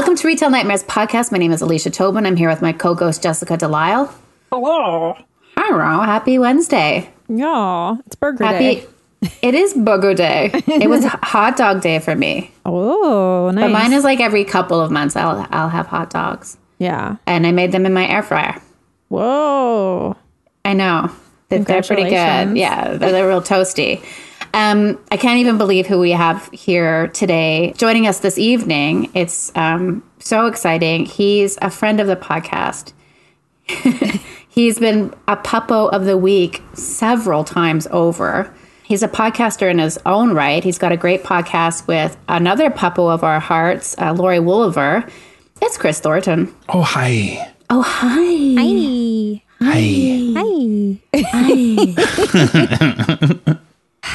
Welcome to Retail Nightmares podcast. My name is Alicia Tobin. I'm here with my co-ghost Jessica Delisle. Hello. Hi, Ro. Happy Wednesday. Yeah, it's burger Happy. day. It is Booger Day. It was hot dog day for me. Oh, nice. But mine is like every couple of months. I'll I'll have hot dogs, yeah. and I made them in my air fryer. Whoa. I know they're pretty good. Yeah, they're, they're real toasty. Um, I can't even believe who we have here today joining us this evening. It's um, so exciting. He's a friend of the podcast. He's been a puppo of the week several times over. He's a podcaster in his own right. He's got a great podcast with another puppo of our hearts, uh, Lori Wooliver. It's Chris Thornton. Oh, hi. Oh, hi. Hi. Hi. Hi. Hi. Hi,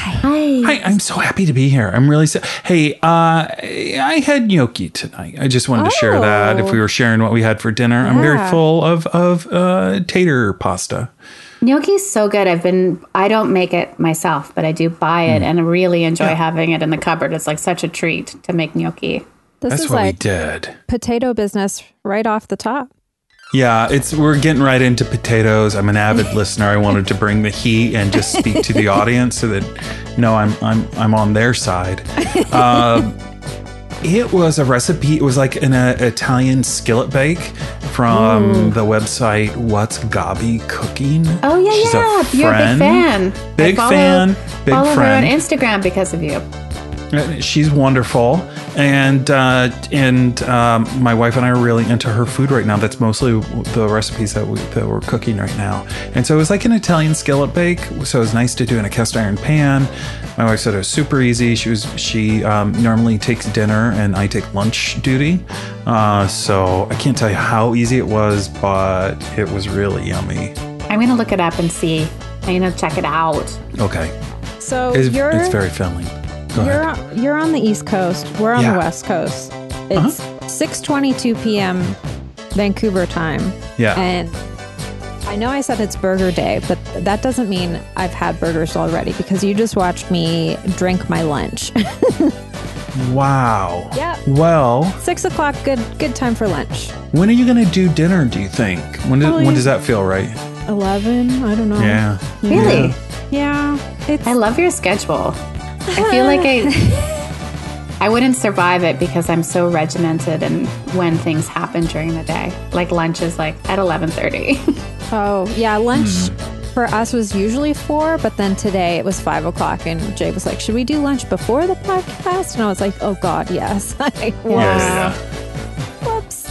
I'm so happy to be here. I'm really so. Hey, uh, I had gnocchi tonight. I just wanted to share that if we were sharing what we had for dinner. I'm very Yeah. full of, of uh, tater pasta. Gnocchi's so good. I've been I don't make it myself, but I do buy it and I really enjoy having it in the cupboard. It's like such a treat to make gnocchi. This That's is what we like did. potato business right off the top. Yeah, it's we're getting right into potatoes. I'm an avid listener. I wanted to bring the heat and just speak to the audience so that no, I'm I'm I'm on their side. Um, it was a recipe. It was like an uh, Italian skillet bake from the website What's Gaby Cooking. Oh yeah, She's yeah. You're a big fan. Big follow, fan, big follow friend. her on Instagram because of you. Uh, She's wonderful, and uh, and um, my wife and I are really into her food right now. That's mostly the recipes that we that we're cooking right now. And so it was like an Italian skillet bake. So it was nice to do in a cast iron pan. My wife said it was super easy. She was she um, normally takes dinner and I take lunch duty. Uh, so I can't tell you how easy it was, but it was really yummy. I'm gonna look it up and see. I'm gonna check it out. Okay, So it's, you're it's very filling. Go you're ahead. on, you're on the East Coast. We're on Yeah. the West Coast. It's Uh-huh. 6:22 p.m. Vancouver time. Yeah. And I know I said it's burger day, but that doesn't mean I've had burgers already because you just watched me drink my lunch. Wow. Yeah. Well. Six o'clock, good good time for lunch. When are you going to do dinner, do you think? When, do, when does that feel right? Eleven, I don't know. Yeah. Really? Yeah. It's I love your schedule. I feel like I I wouldn't survive it because I'm so regimented and when things happen during the day. Like lunch is like at 11:30. oh yeah, lunch Hmm. for us was usually four, but then today it was five o'clock, and Jay was like, "Should we do lunch before the podcast?" And I was like, "Oh God, yes." Like, Yeah, yeah, yeah. Whoops.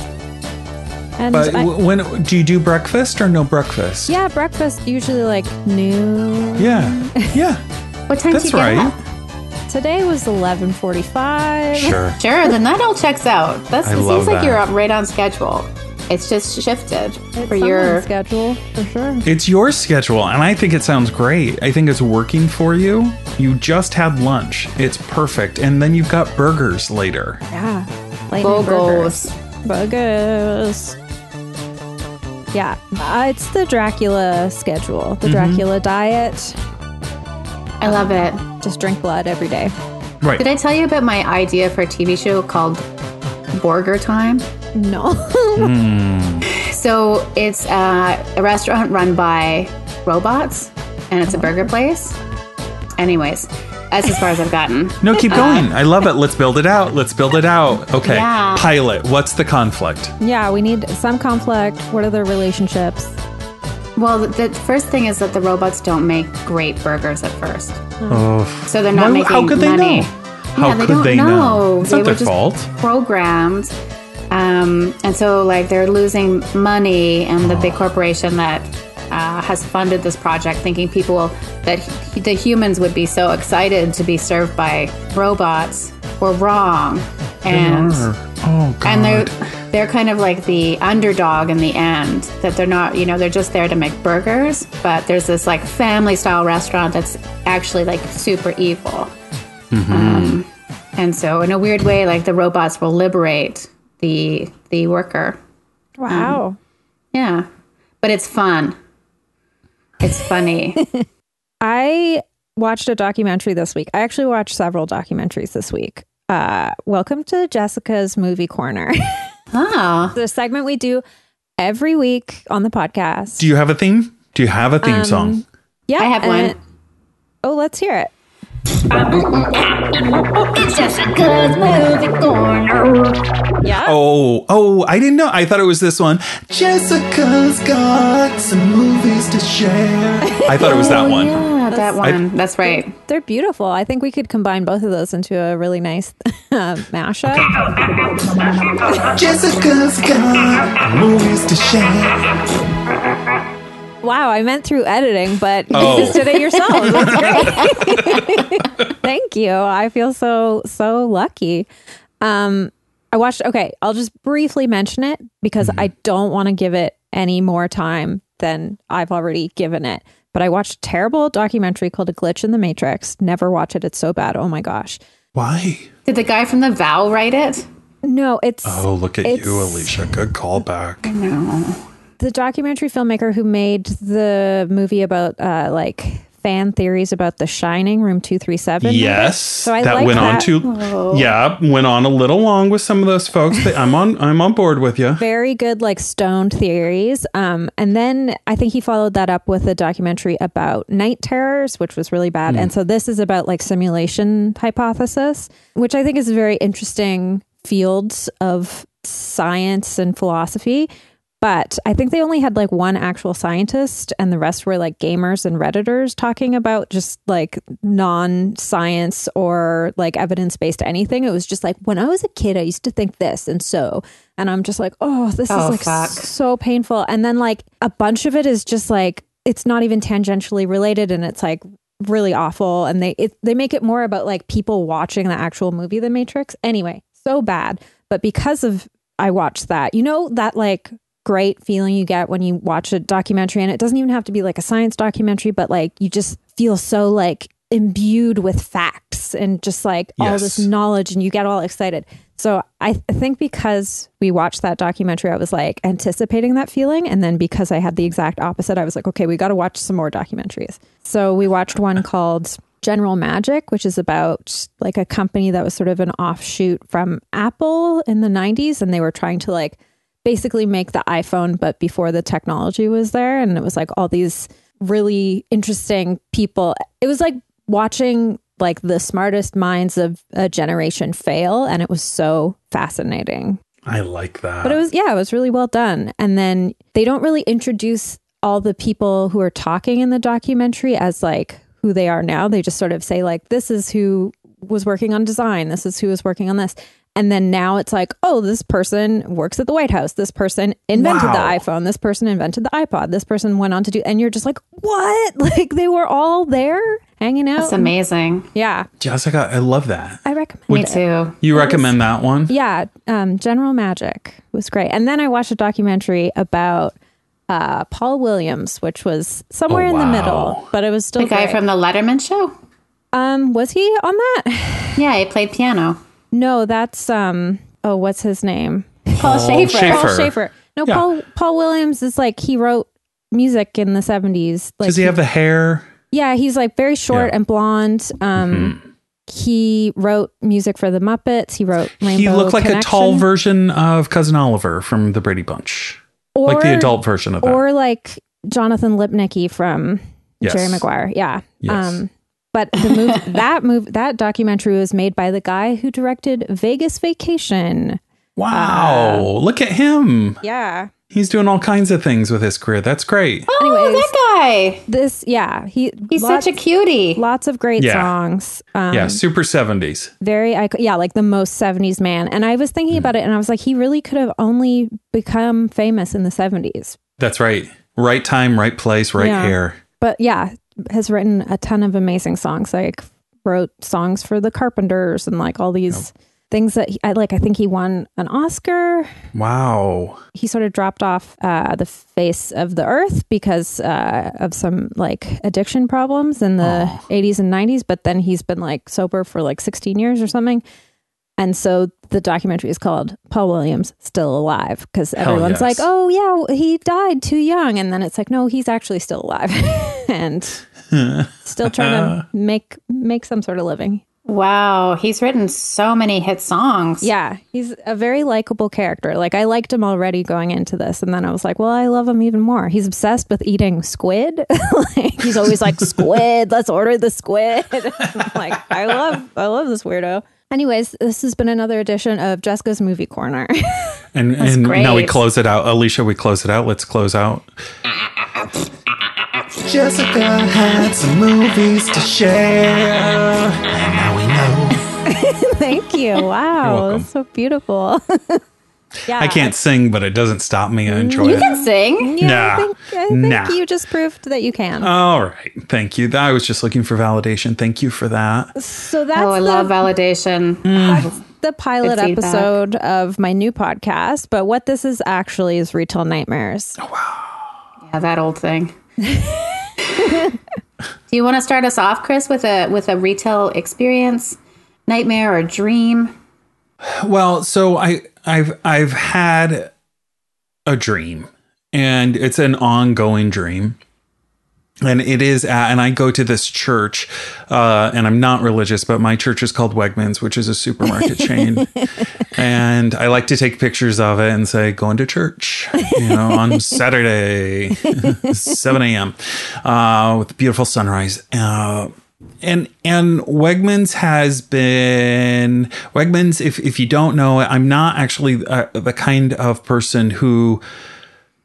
And But I- w- when do you do breakfast or no breakfast? yeah, breakfast usually like noon. Yeah. Yeah. what time That's do you get right. up? Today was eleven forty-five. Sure. Sure, then that all checks out. That's I it seems like that. you're up right on schedule. It's just shifted for your schedule for sure. It's your schedule, and I think it sounds great. I think it's working for you. You just had lunch. It's perfect. And then you've got burgers later. Yeah. Burgers. Burgers. Yeah, uh, it's the Dracula schedule, Mm-hmm. the Dracula diet. I love it. Just drink blood every day. Right. Did I tell you about my idea for a TV show called Burger Time? No. So it's uh, a restaurant run by robots, and it's a burger place. Anyways, that's as far as I've gotten. No, keep going. I love it. Let's build it out. Let's build it out. Okay. Yeah. Pilot. What's the conflict? yeah, we need some conflict. What are their relationships? Well, the, the first thing is that the robots don't make great burgers at first, Oh. so they're not Why- making how could they money. know? How yeah, they could don't they know? It's They not their just fault. programmed, um, and so like they're losing money, and the big Oh. corporation that uh, has funded this project, thinking people that the humans would be so excited to be served by robots, were wrong, and Oh God. and they're they're kind of like the underdog in the end that they're not you know they're just there to make burgers but there's this like family style restaurant that's actually like super evil. Um, and so in a weird way like the robots will liberate the the worker. Wow. yeah. But it's fun. It's funny. I watched a documentary this week. I actually watched several documentaries this week. Uh, welcome to Jessica's Movie Corner, Oh, the segment we do every week on the podcast. Do you have a theme? Do you have a theme um, song? yeah, I have and- one. Oh, let's hear it. It's Jessica's movie corner. Yeah. Oh, oh, I didn't know. I thought it was this one. Jessica's got some movies to share. I thought it was that one. Oh, yeah, that one. That's right. They're beautiful. I think we could combine both of those into a really nice uh, mashup. Jessica's got movies to share. Wow, I meant through editing, but Oh. you just did it yourself. That's great. Thank you. I feel so so lucky. Um, I watched. Okay, I'll just briefly mention it because I don't want to give it any more time than I've already given it. But I watched a terrible documentary called "A Glitch in the Matrix." Never watch it. It's so bad. Oh my gosh. Why? Did the guy from The Vow write it? No, it's Oh, look at you, Alicia. Good callback. No. the documentary filmmaker who made the movie about uh, like fan theories about The Shining, Room Two Three Seven. Yes, So I that like went on that. to yeah, went on a little long with some of those folks. But I'm on I'm on board with you. very good like stoned theories um and then i think he followed that up with a documentary about night terrors which was really bad and so this is about like simulation hypothesis which i think is a very interesting field of science and philosophy but I think they only had like one actual scientist, and the rest were like gamers and redditors talking about just like non-science or like evidence-based anything. It was just like when I was a kid, I used to think this, and so, and I'm just like, oh, this Oh, is like fuck. so painful. And then like a bunch of it is just like it's not even tangentially related, and it's like really awful. And they it, they make it more about like people watching the actual movie, The Matrix. Anyway, so bad. But because of I watched that, you know that like great feeling you get when you watch a documentary and it doesn't even have to be like a science documentary but like you just feel so like imbued with facts and just like all this knowledge and you get all excited so I, th- I think because we watched that documentary i was like anticipating that feeling and then because i had the exact opposite i was like okay we got to watch some more documentaries so we watched one called General Magic, which is about like a company that was sort of an offshoot from Apple in the 90s. And they were trying to like basically make the iPhone, but before the technology was there. And it was like all these really interesting people. It was like watching like the smartest minds of a generation fail. And it was so fascinating. I like that. But it was, yeah, it was really well done. And then they don't really introduce all the people who are talking in the documentary as like who they are now. They just sort of say, like, this is who was working on design, this is who was working on this. And then now it's like, oh, this person works at the White House. This person invented the iPhone. This person invented the iPod. This person went on to do, and you're just like, what? Like they were all there hanging out. That's amazing. yeah, Jessica, I love that. I recommend Me it. too. You recommend that one? Yeah, um, General Magic was great. And then I watched a documentary about uh, Paul Williams, which was somewhere Oh, in the middle, but it was still The guy from the Letterman show? um, was he on that? Yeah, he played piano. No, that's um. Oh, what's his name? Paul Shaffer. Shaffer. Paul Shaffer. No, Yeah. Paul Paul Williams is like he wrote music in the seventies. Like Does he have the hair? Yeah, he's like very short Yeah. Mm-hmm. and blonde. Um, he wrote music for the Muppets. He wrote Rainbow he looked like a tall version of Cousin Oliver from the Brady Bunch. like the adult version of that. or like Jonathan Lipnicki from Yes. Jerry Maguire. Yeah. Yes. Um, but the move that move that documentary was made by the guy who directed Vegas Vacation. wow. look at him. Yeah. He's doing all kinds of things with his career. That's great. Oh, Anyways. that guy. This yeah, he He's lots, such a cutie. lots of great Yeah. songs. Um, yeah, super 70s. very icon- yeah, like the most 70s man. And I was thinking about it and I was like he really could have only become famous in the 70s. That's right. Right time, right place, right Yeah. hair. But yeah, has written a ton of amazing songs. Like wrote songs for the Carpenters and like all these things that he, I like. I think he won an Oscar. Wow. He sort of dropped off uh, the face of the earth because uh, of some like addiction problems in the 80s and 90s. But then he's been like sober for like 16 years or something. And so the documentary is called Paul Williams Still Alive because everyone's yes. like, oh, yeah, he died too young. And then it's like, no, he's actually still alive and still trying to make make some sort of living. Wow, he's written so many hit songs. Yeah, he's a very likable character. Like I liked him already going into this, and then I was like, well, I love him even more. He's obsessed with eating squid. like, he's always like, squid. Let's order the squid. Like I love, I love this weirdo. Anyways, this has been another edition of Jessica's Movie Corner. And and now we close it out. Alicia, we close it out. Let's close out. Jessica had some movies to share. And now we know. Thank you. Wow, welcome. that's so beautiful. yeah, I can't sing, but it doesn't stop me. Mm, I enjoy You it. can sing. Yeah, Nah. I think, I think Nah. you just proved that you can. All right. Thank you. I was just looking for validation. Thank you for that. so oh, that's Oh, I the, love validation. Mm. that's the pilot Good feedback. episode of my new podcast. But what this is actually is Retail Nightmares. Oh wow. Yeah, that old thing. Do you want to start us off, Chris, with a with a retail experience, nightmare or dream? Well, so I I've I've had a dream and it's an ongoing dream. And it is at, and I go to this church, uh, and I'm not religious, but my church is called Wegmans, which is a supermarket chain. And I like to take pictures of it and say, going to church, you know, on Saturday, 7 a.m., uh, with beautiful sunrise. Uh, and and Wegmans has been Wegmans. If if you don't know I'm not actually uh, the kind of person who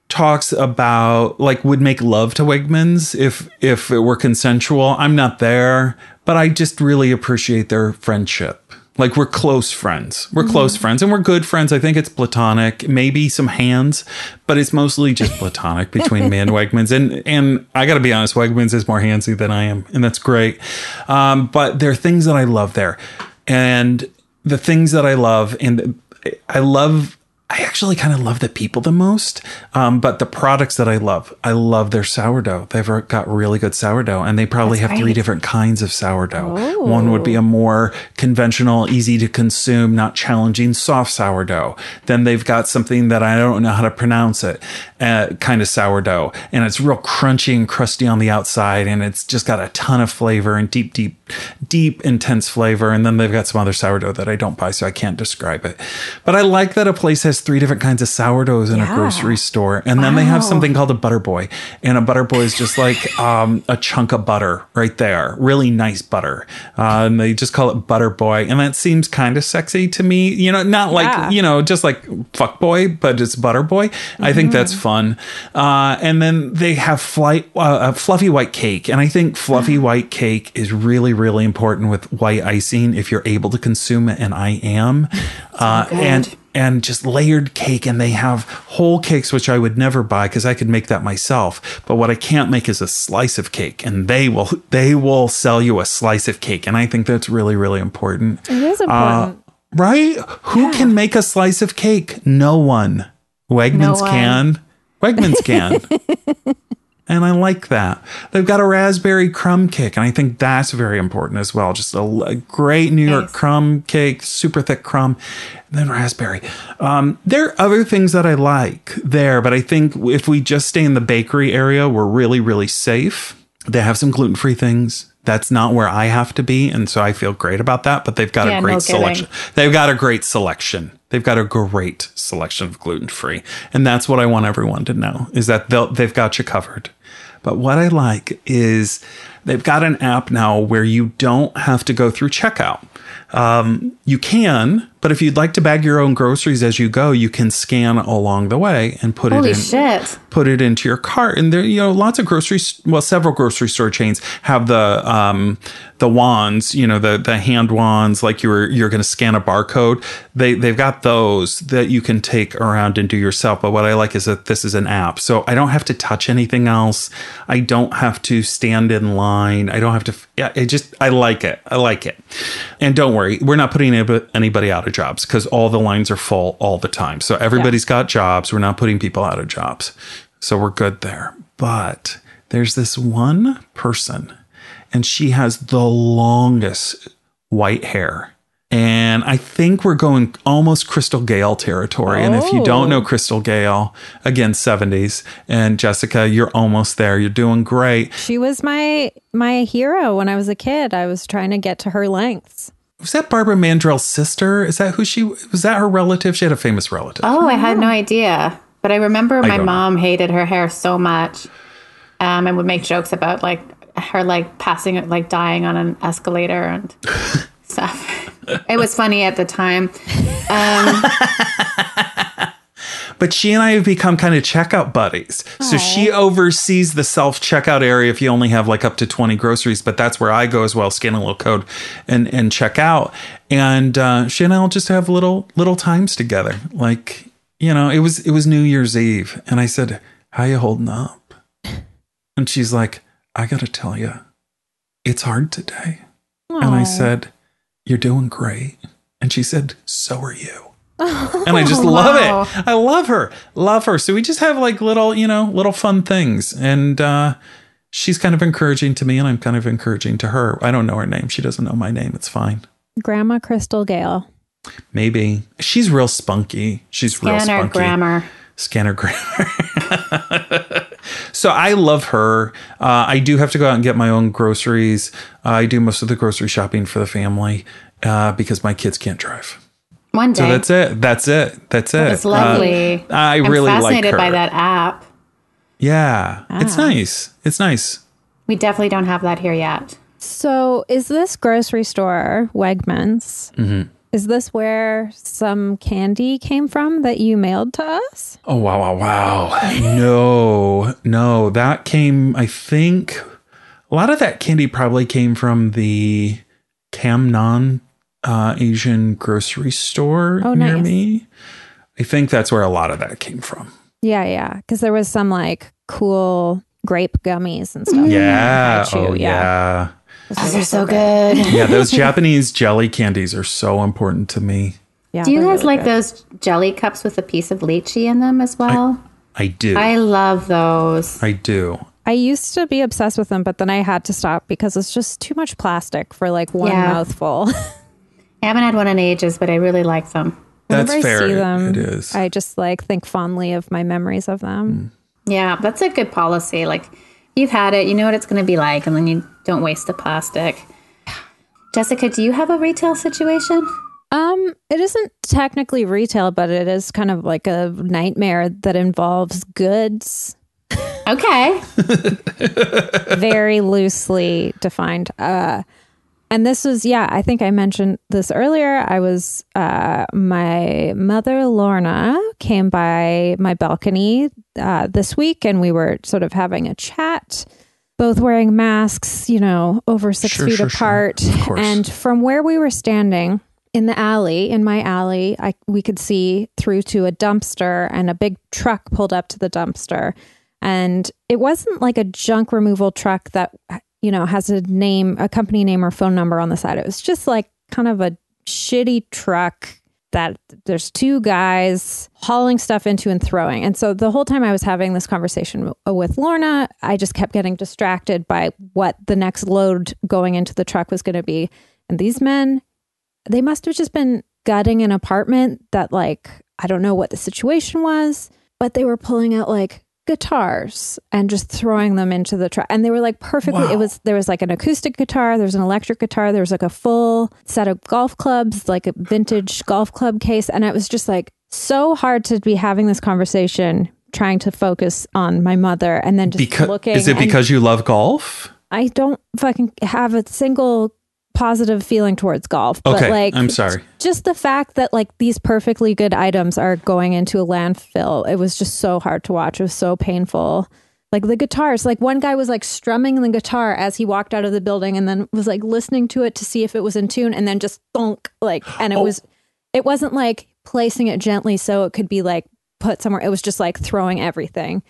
talks about like would make love to Wegmans if if it were consensual. I'm not there, but I just really appreciate their friendship. Like we're close friends. We're close friends and we're good friends. I think it's platonic, maybe some hands, but it's mostly just platonic between me and Wegmans. And and I got to be honest, Wegmans is more handsy than I am, and that's great. Um, but there are things that I love there, and the things that I love, and I love I actually kind of love the people the most, um, but the products that I love, I love their sourdough. They've got really good sourdough, and they probably have three different kinds of sourdough. One would be a more conventional, easy to consume, not challenging, soft sourdough. Then they've got something that I don't know how to pronounce it, uh, kind of sourdough, and it's real crunchy and crusty on the outside, and it's just got a ton of flavor and deep, deep, deep, intense flavor. And then they've got some other sourdough that I don't buy, so I can't describe it. But I like that a place has three different kinds of sourdoughs in a grocery store, and then they have something called a butter boy, and a butter boy is just like um, a chunk of butter right there, really nice butter, uh, and they just call it butter boy, and that seems kind of sexy to me. You know, not like Yeah. you know, just like fuck boy, but it's butter boy. I think that's fun. Uh, and then they have flight, uh, a fluffy white cake, and I think fluffy white cake is really, really important with white icing if you're able to consume it, and I am. Uh, and and just layered cake, and they have whole cakes, which I would never buy because I could make that myself. But what I can't make is a slice of cake, and they will they will sell you a slice of cake, and I think that's really, really important. It is uh, important. Right? Who can make a slice of cake? No one. Wegmans one. can. Wegmans can. and I like that. They've got a raspberry crumb cake, and I think that's very important as well. Just a, a great New York crumb cake, super thick crumb, and then raspberry. Um, there are other things that I like there, but I think if we just stay in the bakery area, we're really, really safe. They have some gluten free things. That's not where I have to be, and so I feel great about that. But they've got Yeah, a no great kidding. selection. They've got a great selection. They've got a great selection of gluten free, and that's what I want everyone to know: is that they'll, they've got you covered. But what I like is they've got an app now where you don't have to go through checkout. Um, you can, but if you'd like to bag your own groceries as you go, you can scan along the way and put Holy it in shit. put it into your cart. And there, you know, lots of grocery, well, several grocery store chains have the um, the wands, you know, the the hand wands, like you were you're going to scan a barcode. They they've got those that you can take around and do yourself. But what I like is that this is an app, so I don't have to touch anything else. I don't have to stand in line. I don't have to. Yeah, it just I like it. I like it. And don't worry, we're not putting anybody- anybody out of jobs because all the lines are full all the time. So everybody's got jobs. We're not putting people out of jobs. So we're good there. But there's this one person, and she has the longest white hair And I think we're going almost Crystal Gayle territory. And if you don't know oh. Crystal Gayle, again, 70s. And Jessica, you're almost there. You're doing great. She was my my hero when I was a kid. I was trying to get to her lengths. Was that Barbara Mandrell's sister? Is that who she was? That her relative? She had a famous relative. Oh, I had no idea. But I remember my don't know. mom hated her hair so much um, and would make jokes about like her like passing, like dying on an escalator and stuff. It was funny at the time. But she and I have become kind of checkout buddies. So she oversees the self checkout area if you only have like up to 20 groceries, but that's where I go as well, scan a little code and, and check out. And uh, she and I will just have little little times together. Like, you know, it was it was New Year's Eve. And I said, How you holding up? And she's like, I gotta tell you, it's hard today. And I said, You're doing great. And she said, So are you. And I just love Wow. it. I love her. Love her. So we just have like little, you know, little fun things. And uh she's kind of encouraging to me and I'm kind of encouraging to her. I don't know her name. She doesn't know my name. It's fine. Grandma Crystal Gayle. Maybe. She's real spunky. She's real spunky. Scanner grammar. Scanner grammar. so I love her. Uh, I do have to go out and get my own groceries. I do most of the grocery shopping for the family uh, because my kids can't drive. One day. So that's it. That's it. That's it. It's lovely. Uh, I I'm really like fascinated her. by that app. Yeah, it's nice. It's nice. We definitely don't have that here yet. So, is this grocery store, Wegmans, Mm-hmm. is this where some candy came from that you mailed to us? Oh wow, wow, wow! no, no, that came. I think a lot of that candy probably came from the Camnon uh, Asian grocery store Oh, near nice. me. I think that's where a lot of that came from. Yeah, yeah. Because there was some like cool grape gummies and stuff. Yeah. I chew, oh yeah. Those are so good. Yeah, those Japanese jelly candies are so important to me. Yeah, Do you guys really like good. those jelly cups with a piece of lychee in them as well? I do. I, love those. I do. I used to be obsessed with them, but then I had to stop because it's just too much plastic for like one Yeah. mouthful. I haven't had one in ages, but I really like them. That's Whenever fair. I see them, it is. I just like think fondly of my memories of them. Yeah, that's a good policy. Like you've had it, you know what it's going to be like, and then you don't waste the plastic. Jessica, do you have a retail situation? Um, it isn't technically retail, but it is kind of like a nightmare that involves goods, Okay. very loosely defined. Uh, and this was, yeah, I think I mentioned this earlier. I was, uh, my mother, Lorna, came by my balcony uh, this week and we were sort of having a chat, both wearing masks, you know, over six Sure, feet sure, sure. apart. Of. And from where we were standing, in the alley, in my alley, I we could see through to a dumpster and a big truck pulled up to the dumpster. And it wasn't like a junk removal truck that you know has a name, a company name or phone number on the side. It was just like kind of a shitty truck that there's two guys hauling stuff into and throwing. And so the whole time I was having this conversation with Lorna, I just kept getting distracted by what the next load going into the truck was going to be. And these men they must have just been gutting an apartment that like I don't know what the situation was, but they were pulling out like guitars and just throwing them into the truck. And they were like perfectly Wow. it was there was like an acoustic guitar, there's an electric guitar, there was like a full set of golf clubs, like a vintage golf club case. And it was just like so hard to be having this conversation trying to focus on my mother and then just Because looking is it and- because you love golf? I don't fucking have a single positive feeling towards golf. But Okay, like I'm sorry. Just the fact that like these perfectly good items are going into a landfill, it was just so hard to watch. It was so painful. Like the guitars, like one guy was like strumming the guitar as he walked out of the building and then was like listening to it to see if it was in tune and then just thunk like and it Oh. was it wasn't like placing it gently so it could be like put somewhere. It was just like throwing everything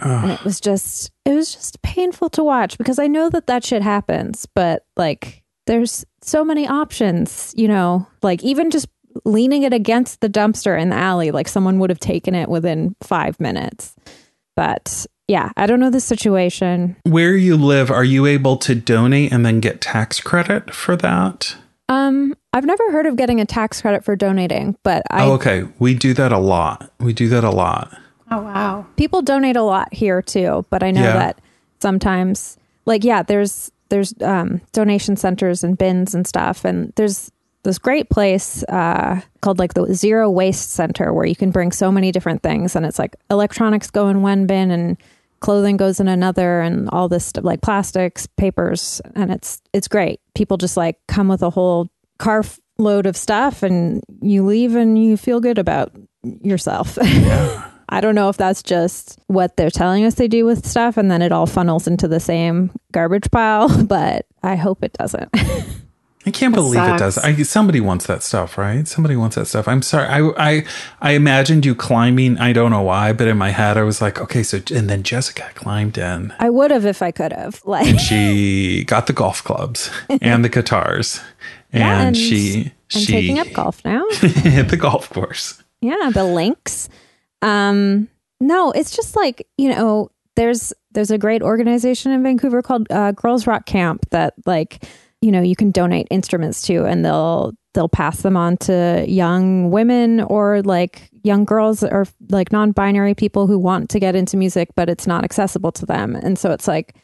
and it was just it was just painful to watch because I know that that shit happens, but like there's so many options, you know, like even just leaning it against the dumpster in the alley, like someone would have taken it within five minutes. But yeah, I don't know the situation. Where you live, are you able to donate and then get tax credit for that? Um, I've never heard of getting a tax credit for donating, but I oh, okay. We do that a lot. We do that a lot. Oh wow. people donate a lot here too. But I know Yeah. that sometimes, like, yeah, there's there's um, donation centers and bins and stuff, and there's this great place uh, called like the Zero Waste Center where you can bring so many different things, and it's like electronics go in one bin and clothing goes in another and all this stuff like plastics papers. And it's it's great. People just like come with a whole car load of stuff and you leave and you feel good about yourself i don't know if that's just what they're telling us they do with stuff and then it all funnels into the same garbage pile but i hope it doesn't I can't believe it does. I somebody wants that stuff, right? Somebody wants that stuff. I'm sorry. I I I imagined you climbing. I don't know why, but in my head I was like, okay, so and then Jessica climbed in. i would have if i could have like and She got the golf clubs and the guitars, and, Yeah, and she i'm she taking up golf now hit the golf course. yeah the links um no it's just like you know there's there's a great organization in vancouver called uh, girls rock camp that like you know you can donate instruments to and they'll they'll pass them on to young women or like young girls or like non-binary people who want to get into music but it's not accessible to them. And so it's like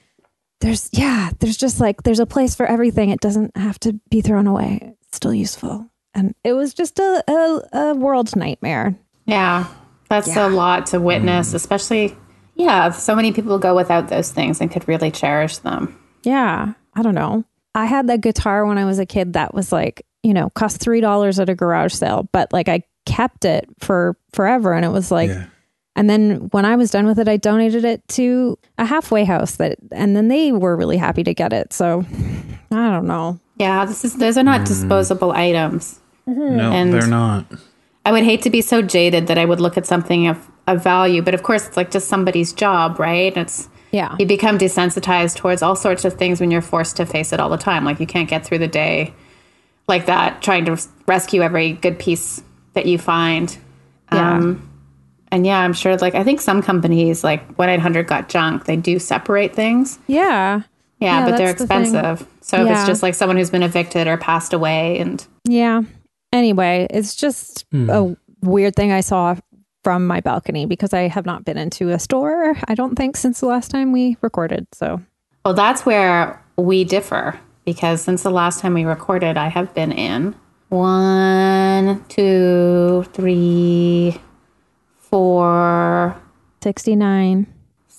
there's yeah there's just like there's a place for everything. It doesn't have to be thrown away. It's still useful. And it was just a, a, a world nightmare. Yeah. That's a lot to witness, mm. especially yeah, so many people go without those things and could really cherish them. Yeah, I don't know. I had that guitar when I was a kid that was like, you know, cost three dollars at a garage sale, but like I kept it for forever, and it was like, Yeah. and then when I was done with it, I donated it to a halfway house that, and then they were really happy to get it. So I don't know. Yeah, this is those are not mm. disposable items. Mm-hmm. No, And- they're not. I would hate to be so jaded that I would look at something of, of value, but of course it's like just somebody's job, right? It's Yeah, you become desensitized towards all sorts of things when you're forced to face it all the time. Like you can't get through the day like that, trying to rescue every good piece that you find. Yeah. Um, and yeah, I'm sure. Like I think some companies, like One Eight Hundred Got Junk, they do separate things. yeah, Yeah, Yeah, but they're that's the expensive. So if it's just like someone who's been evicted or passed away, and yeah. Anyway, it's just a weird thing I saw from my balcony because I have not been into a store. I don't think since the last time we recorded. So well, that's where we differ because since the last time we recorded, I have been in one, two, three, four, sixty nine.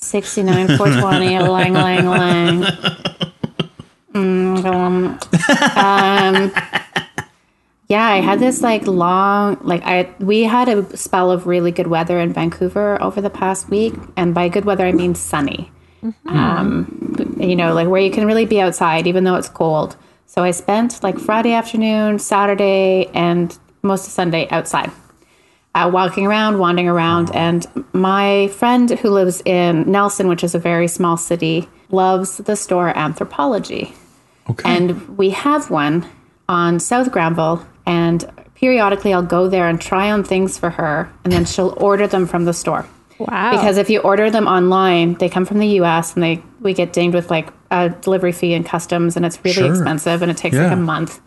69, 420, lang, lang, lang. Mm, um, um, yeah, I had this like long, like I we had a spell of really good weather in Vancouver over the past week, and by good weather I mean sunny. Um, you know, like where you can really be outside even though it's cold. So I spent like Friday afternoon, Saturday, and most of Sunday outside uh, walking around, wandering around. And my friend who lives in Nelson, which is a very small city, loves the store Anthropologie. Okay. And we have one on South Granville. And periodically I'll go there and try on things for her. And then she'll order them from the store. Wow. Because if you order them online, they come from the US and they we get dinged with like a delivery fee and customs and it's really Sure. expensive and it takes like a month.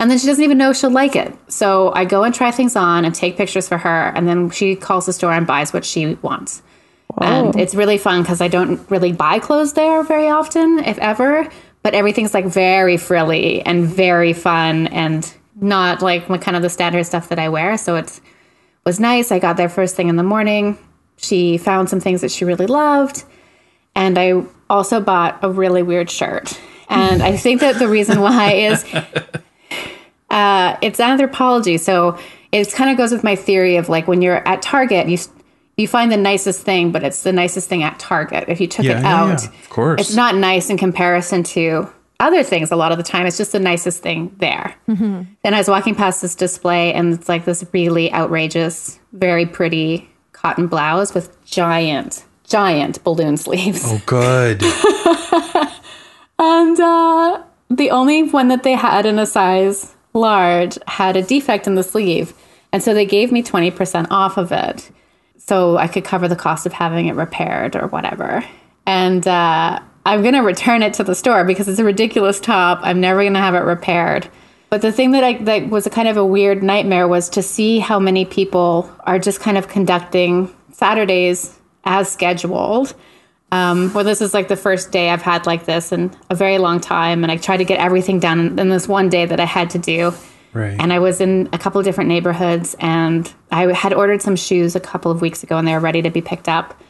And then she doesn't even know she'll like it. So I go and try things on and take pictures for her and then she calls the store and buys what she wants. And it's really fun because I don't really buy clothes there very often, if ever. But everything's like very frilly and very fun and not like my- kind of the standard stuff that I wear. So it was nice. I got there first thing in the morning. She found some things that she really loved. And I also bought a really weird shirt. And I think that the reason why is uh, it's Anthropologie. So it kind of goes with my theory of like when you're at Target, you you find the nicest thing, but it's the nicest thing at Target. If you took Yeah, it yeah, out, yeah, of course. it's not nice in comparison to other things. A lot of the time, it's just the nicest thing there. Mm-hmm. Then I was walking past this display, and it's like this really outrageous, very pretty cotton blouse with giant, giant balloon sleeves. oh, good. And uh, the only one that they had in a size large had a defect in the sleeve. And so they gave me 20% off of it. So I could cover the cost of having it repaired or whatever. And uh, I'm going to return it to the store because it's a ridiculous top. I'm never going to have it repaired. But the thing that I that was a kind of a weird nightmare was to see how many people are just kind of conducting Saturdays as scheduled. Um, well, this is like the first day I've had like this in a very long time, and I tried to get everything done in, in this one day that I had to do. Right. And I was in a couple of different neighborhoods, and I had ordered some shoes a couple of weeks ago, and they were ready to be picked up.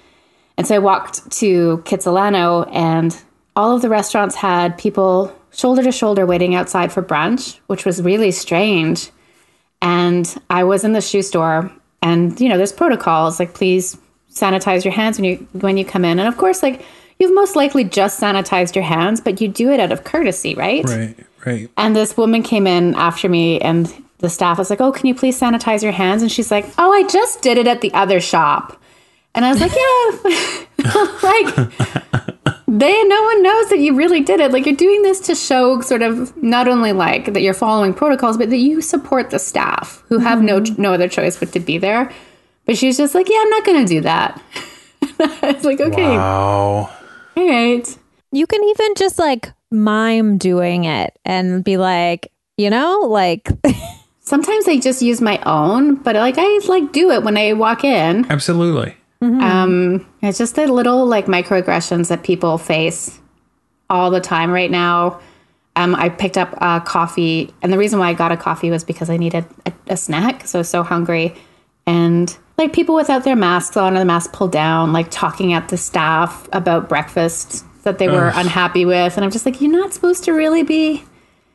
And so I walked to Kitsilano, and all of the restaurants had people shoulder to shoulder waiting outside for brunch, which was really strange. And I was in the shoe store, and you know, there's protocols like please sanitize your hands when you when you come in, and of course, like you've most likely just sanitized your hands, but you do it out of courtesy, right? right. Right. And this woman came in after me, and the staff was like, "Oh, can you please sanitize your hands?" And she's like, "Oh, I just did it at the other shop." And I was like, "Yeah, like they, no one knows that you really did it. Like you're doing this to show sort of not only like that you're following protocols, but that you support the staff who have no mm-hmm. no other choice but to be there." But she's just like, "Yeah, I'm not going to do that." it's like, "Okay, Wow. all right." You can even just like mime doing it and be like, you know, like Sometimes I just use my own, but like I like do it when I walk in. Absolutely. Um, it's just the little like microaggressions that people face all the time right now. Um, I picked up a coffee, and the reason why I got a coffee was because I needed a, a snack. So I was so hungry, and like people without their masks on or the mask pulled down, like talking at the staff about breakfast that they were unhappy with, and I'm just like, you're not supposed to really be.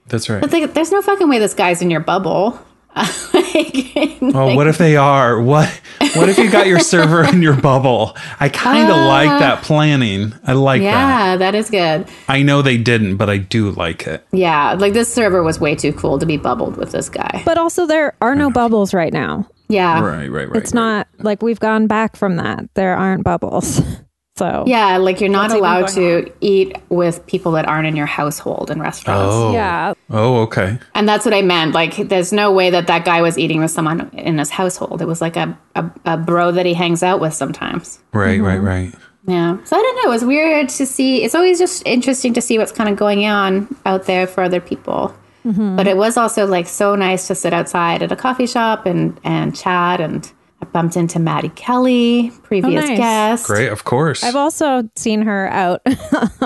That's right. But like, there's no fucking way this guy's in your bubble. like, Oh, what if they are? What what if you got your server in your bubble? I kind of uh, like that planning. I like that. yeah, that is good. I know they didn't, but I do like it. Yeah, like this server was way too cool to be bubbled with this guy. but also there are no bubbles right now. Yeah. Right, right, right. It's not like we've gone back from that. There aren't bubbles. So Yeah, like you're not allowed going to eat with people that aren't in your household in restaurants. Oh. yeah. Oh, okay. And that's what I meant. Like, there's no way that that guy was eating with someone in his household. It was like a, a, a bro that he hangs out with sometimes. Right, right, right. Yeah. So I don't know. It was weird to see. It's always just interesting to see what's kind of going on out there for other people. But it was also like so nice to sit outside at a coffee shop and, and chat. And I bumped into Maddie Kelly, previous nice. guest. Great, of course. I've also seen her out.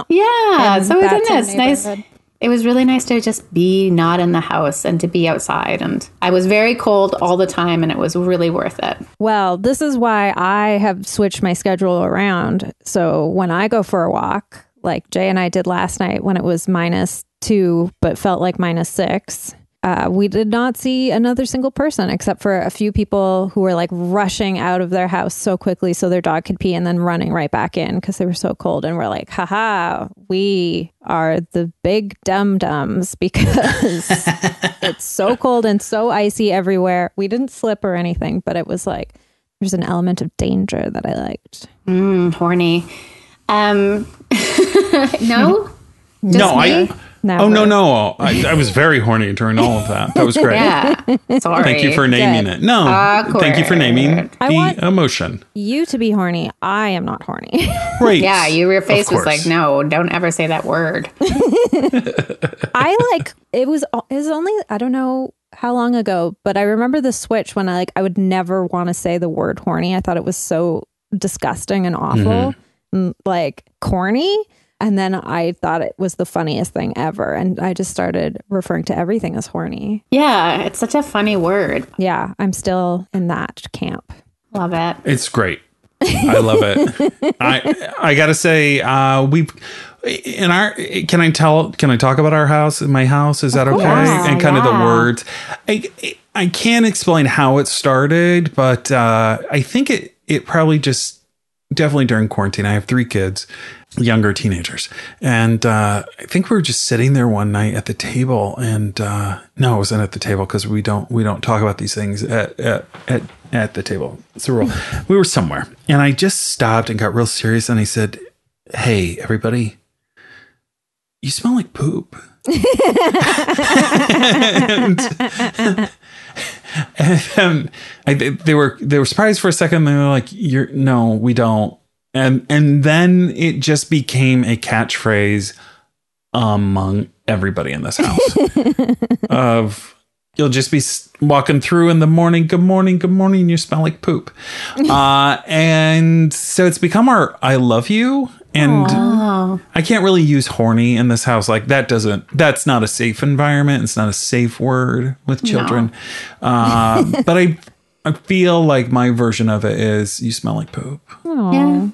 Yeah. So that's isn't in it? It's the nice. It was really nice to just be not in the house and to be outside. And I was very cold all the time, and it was really worth it. well, this is why I have switched my schedule around. So when I go for a walk, like Jay and I did last night when it was minus two, but felt like minus six. Uh, we did not see another single person except for a few people who were like rushing out of their house so quickly so their dog could pee and then running right back in because they were so cold. And we're like, haha, we are the big dum dums because it's so cold and so icy everywhere. We didn't slip or anything, but it was like there's an element of danger that I liked. Mm, horny. Um, no? Just no, me? I. Never. Oh no, no! I, I was very horny during all of that. That was great. Yeah. Sorry. Thank you for naming Good. it. No, thank you for naming I the want- emotion. You to be horny. I am not horny. Great. Yeah, you, your face was like, no, don't ever say that word. I like it was it was only I don't know how long ago, but I remember the switch when I like I would never want to say the word horny. I thought it was so disgusting and awful, and, like corny. And then I thought it was the funniest thing ever, and I just started referring to everything as horny. Yeah, it's such a funny word. Yeah, I'm still in that camp. Love it. It's great. I love it. I I gotta say, uh, we in our can I tell can I talk about our house? My house is that okay? course. And kind of the words. I I can't explain how it started, but uh, I think it it probably just definitely during quarantine. I have three kids, younger teenagers, and uh, I think we were just sitting there one night at the table, and uh, no, it wasn't at the table because we don't we don't talk about these things at at at, at the table. It's a rule. we were somewhere, and I just stopped and got real serious, and I said, "Hey, everybody." You smell like poop. and, and um, I, they were they were surprised for a second. They were like, "You're no, we don't." And and then it just became a catchphrase among everybody in this house. of you'll just be walking through in the morning, good morning, good morning, you smell like poop. uh, and so it's become our I love you. And Oh, I can't really use horny in this house. Like that doesn't. That's not a safe environment. It's not a safe word with children. Uh, but I, I feel like my version of it is you smell like poop. yeah.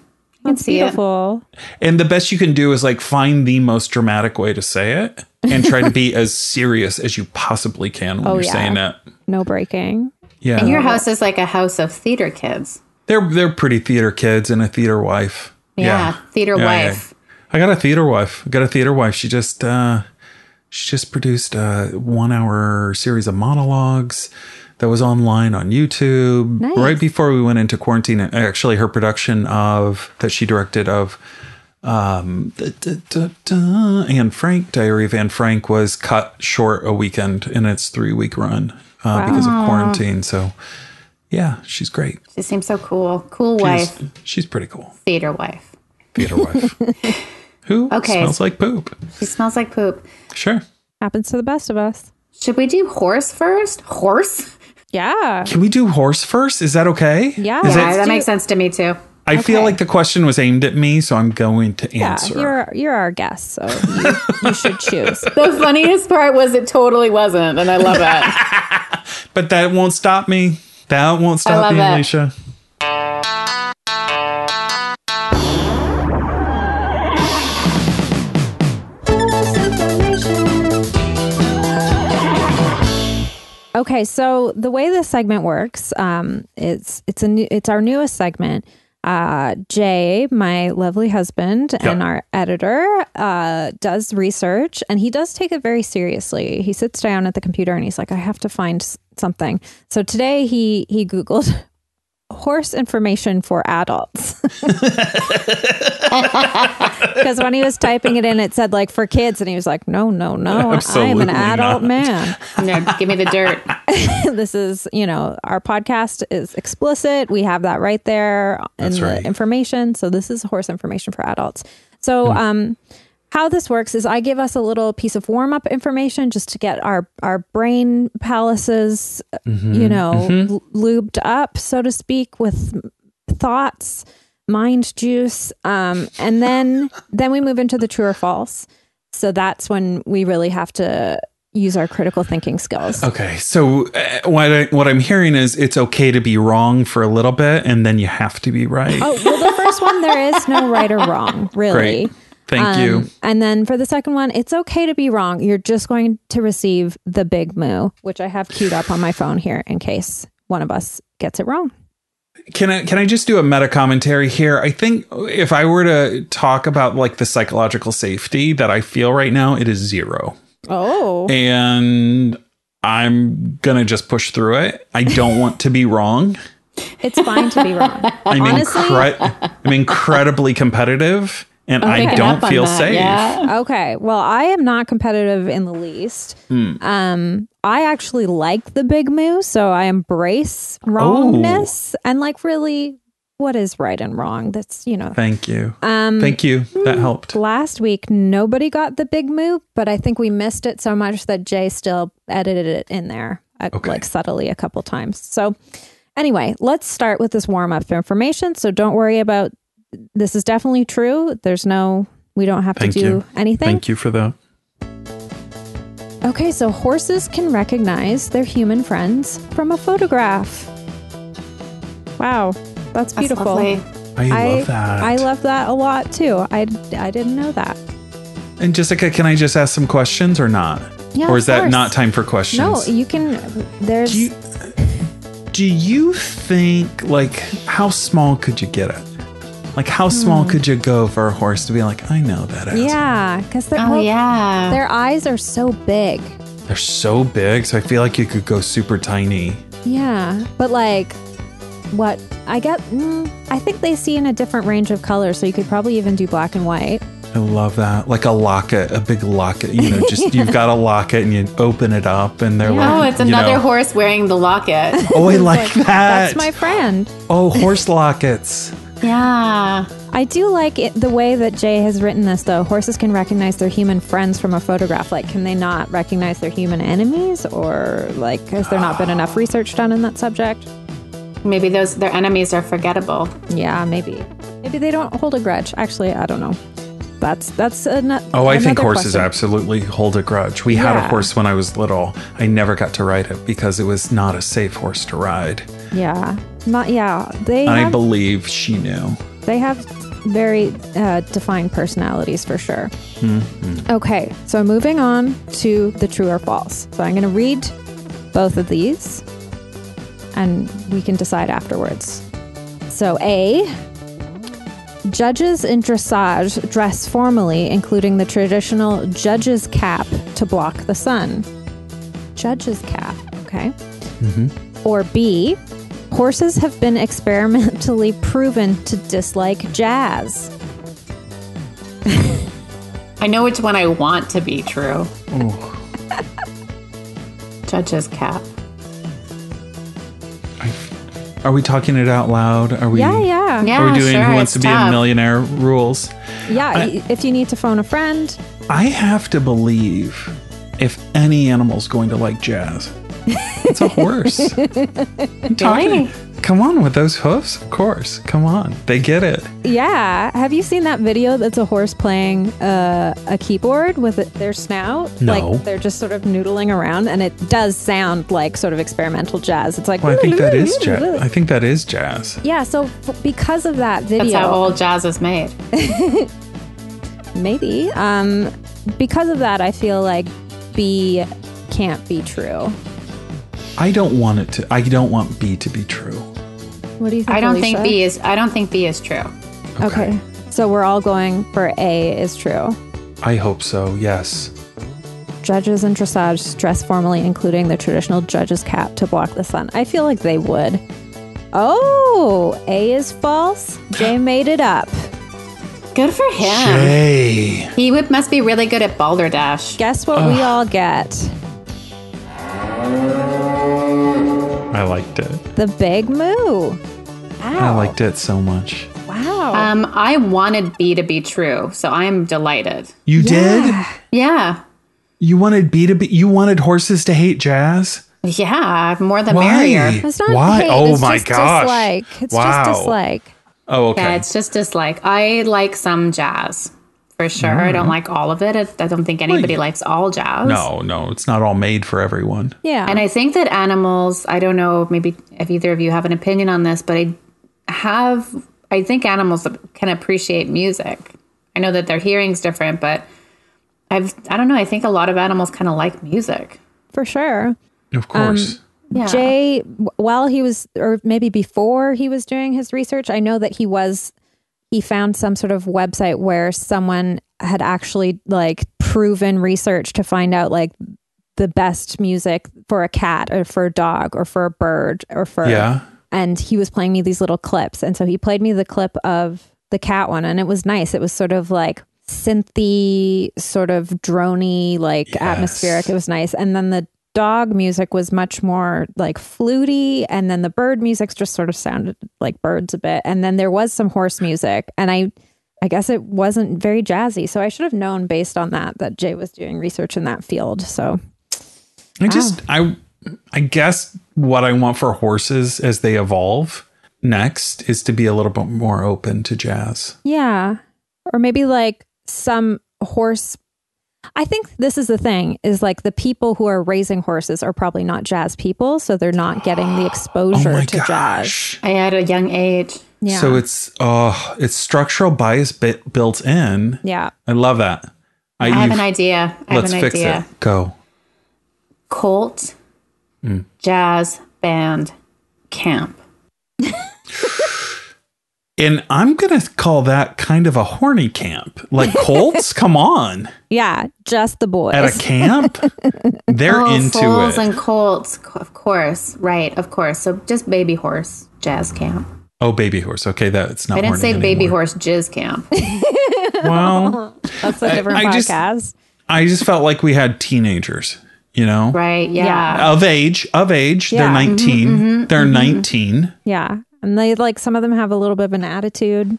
I can see it. Beautiful. And the best you can do is like find the most dramatic way to say it and try to be as serious as you possibly can when Oh, you're yeah. saying it. No breaking. Yeah, And your house is like a house of theater kids. they're they're pretty theater kids and a theater wife. Yeah, theater wife. I got a theater wife. I got a theater wife. She just uh she just produced a one hour series of monologues that was online on YouTube Nice. right before we went into quarantine. Actually, her production of that she directed of um da, da, da, da, Anne Frank Diary of Anne Frank was cut short a weekend in its three week run uh, because of quarantine. So yeah, she's great. She seems so cool. Cool She's, wife, she's pretty cool. theater wife. Theater wife. Who Okay. smells like poop? She smells like poop. Sure. Happens to the best of us. Should we do horse first? Horse? Yeah. Can we do horse first? Is that okay? Yeah. Is Yeah, it, that makes sense to me too. I feel like the question was aimed at me, so I'm going to answer. Yeah. answer. You're you're our guest, so you, you should choose. The funniest part was it totally wasn't, and I love it. but that won't stop me. That won't stop love me, it. Alicia. Okay, so the way this segment works, um, it's it's a new, it's our newest segment. Uh, Jay, my lovely husband and our editor, uh, does research, and he does take it very seriously. He sits down at the computer and he's like, "I have to find something." So today he he googled horse information for adults because when he was typing it in, it said like for kids, and he was like, "No, no, no, I am an adult not. man." No, give me the dirt. this is, you know, our podcast is explicit. We have that right there in That's the right. information. So this is horse information for adults. So um how this works is I give us a little piece of warm up information just to get our our brain palaces, you know, l- lubed up, so to speak, with thoughts, mind juice, um, and then then we move into the true or false. So that's when we really have to use our critical thinking skills. Okay, so uh, what I, what I'm hearing is it's okay to be wrong for a little bit, and then you have to be right. Oh, well, the first one, there is no right or wrong, really. Great, thank Um, you. And then for the second one, it's okay to be wrong. You're just going to receive the big moo, which I have queued up on my phone here in case one of us gets it wrong. Can I can I just do a meta commentary here? I think if I were to talk about like the psychological safety that I feel right now, it is zero. Oh, and I'm gonna just push through it. I don't want to be wrong. it's fine to be wrong. I'm, Honestly- incre- I'm incredibly competitive, and I picking don't feel that, safe. Yeah. Okay. Well, I am not competitive in the least. Hmm. Um, I actually like the big moo, so I embrace wrongness and like really what is right and wrong. That's you know. Thank you. Um, Thank you. That helped. last week nobody got the big move, but I think we missed it so much that Jay still edited it in there, uh, Okay. like subtly a couple times. So anyway, let's start with this warm up information. So don't worry about this. Is definitely true. There's no. We don't have Thank to do you. anything. Thank you for that. Okay, so horses can recognize their human friends from a photograph. Wow, that's That's beautiful. lovely. I love that. I love that a lot too. I, I didn't know that. And Jessica, can I just ask some questions or not? Yeah, or of is that course. not time for questions? No, you can. There's. Do you, do you think like how small could you get it? Like how small could you go for a horse to be like, I know that asshole. Yeah, because their, Oh well, yeah. their eyes are so big. They're so big, so I feel like you could go super tiny. Yeah, but like, what I get, mm, I think they see in a different range of colors, so you could probably even do black and white. I love that. Like a locket, a big locket. You know, just you've got a locket and you open it up and they're oh, like, oh, it's another know, horse wearing the locket. Oh, I like that. That's my friend. oh, horse lockets. Yeah. I do like it, the way that Jay has written this, though. Horses can recognize their human friends from a photograph. Like, can they not recognize their human enemies? Or, like, has there not been enough research done in that subject? Maybe those their enemies are forgettable. Yeah, maybe. Maybe they don't hold a grudge. Actually, I don't know. That's that's an, Oh, I think horses question. absolutely hold a grudge. We had a horse when I was little. I never got to ride it because it was not a safe horse to ride. Yeah, not yeah. They I have, believe she knew. they have very uh, defined personalities for sure. Okay, so moving on to the true or false. So I'm going to read both of these, and we can decide afterwards. So A. Judges in dressage dress formally, including the traditional judge's cap to block the sun. Judge's cap, okay. Or B. Horses have been experimentally proven to dislike jazz. I know which one I want to be true. Judge's cap. Are we talking it out loud? Are we? Yeah, yeah. Yeah, Are we doing sure, Who Wants to it's Be a. Millionaire rules? Yeah, I- y- if you need to phone a friend, I have to believe if any animal's going to like jazz, it's a horse. You talking- Come on with those hoofs, of course. Come on, they get it. yeah. Have you seen that video that's a horse playing uh, a keyboard with their snout? No. Like they're just sort of noodling around, and it does sound like sort of experimental jazz. It's like, Well, I think that is jazz. I think that is jazz. yeah, so f- because of that video, That's how old jazz is made. maybe, um, because of that, I feel like B can't be true. I don't want it to. I don't want B to be true. What do you think? I don't think B is I don't think B is true. Okay. So we're all going for A is true. I hope so. Yes. Judges in dressage dress formally, including the traditional judge's cap to block the sun. I feel like they would. Oh, A is false. Jay made it up. Good for him. Jay. He would, must be really good at balderdash. Guess what we all get? I liked it. The big moo. I liked it so much. Wow. Um, I wanted B to be true, so I'm delighted. You did? Yeah. You wanted B to be. You wanted horses to hate jazz. Yeah, more the Why? merrier. it's not Why? hate, oh it's my just gosh! dislike. It's wow. just dislike. Oh, okay. Yeah, it's just dislike. I like some jazz for sure. I don't mm. like all of it. I I don't think anybody you- likes all jazz. no, no, it's not all made for everyone. Yeah. And I think that animals, I don't know, maybe if either of you have an opinion on this, but I have, I think animals can appreciate music. I know that their hearing's different, but I've, I don't know, I think a lot of animals kind of like music. for sure. Of course. Um, yeah. Jay, while he was, or maybe before he was doing his research, I know that he was, he found some sort of website where someone had actually like proven research to find out like the best music for a cat or for a dog or for a bird or for, yeah. and he was playing me these little clips. And so he played me the clip of the cat one, and it was nice. It was sort of like synthy, sort of drony, like Yes. atmospheric. It was nice. And then the dog music was much more like fluty, and then the bird music just sort of sounded like birds a bit. And then there was some horse music, and I. I guess it wasn't very jazzy, so I should have known based on that that Jay was doing research in that field. So I just I I guess what I want for horses as they evolve next is to be a little bit more open to jazz. Yeah. Or maybe like some horse. I think this is the thing is like the people who are raising horses are probably not jazz people. So they're not getting the Oh exposure my to jazz. I at a young age. Yeah. So it's oh, it's structural bias bit built in. yeah. I love that. I have you've- an idea. I have Let's an fix idea. it. Go. Colt mm. jazz band camp. And I'm gonna call that kind of a horny camp. Like Colts, come on. Yeah. Just the boys. At a camp? They're Oh, into foals it. and colts, of course. Right, of course. So just baby horse jazz camp. oh, baby horse. Okay, that's not I didn't horny say baby horse jizz camp. Well, That's a different I just- podcast. I just felt like we had teenagers, you know? Right, yeah. Yeah. Of age, of age. They're Yeah. 19. Mm-hmm, They're 19. yeah. And they like some of them have a little bit of an attitude.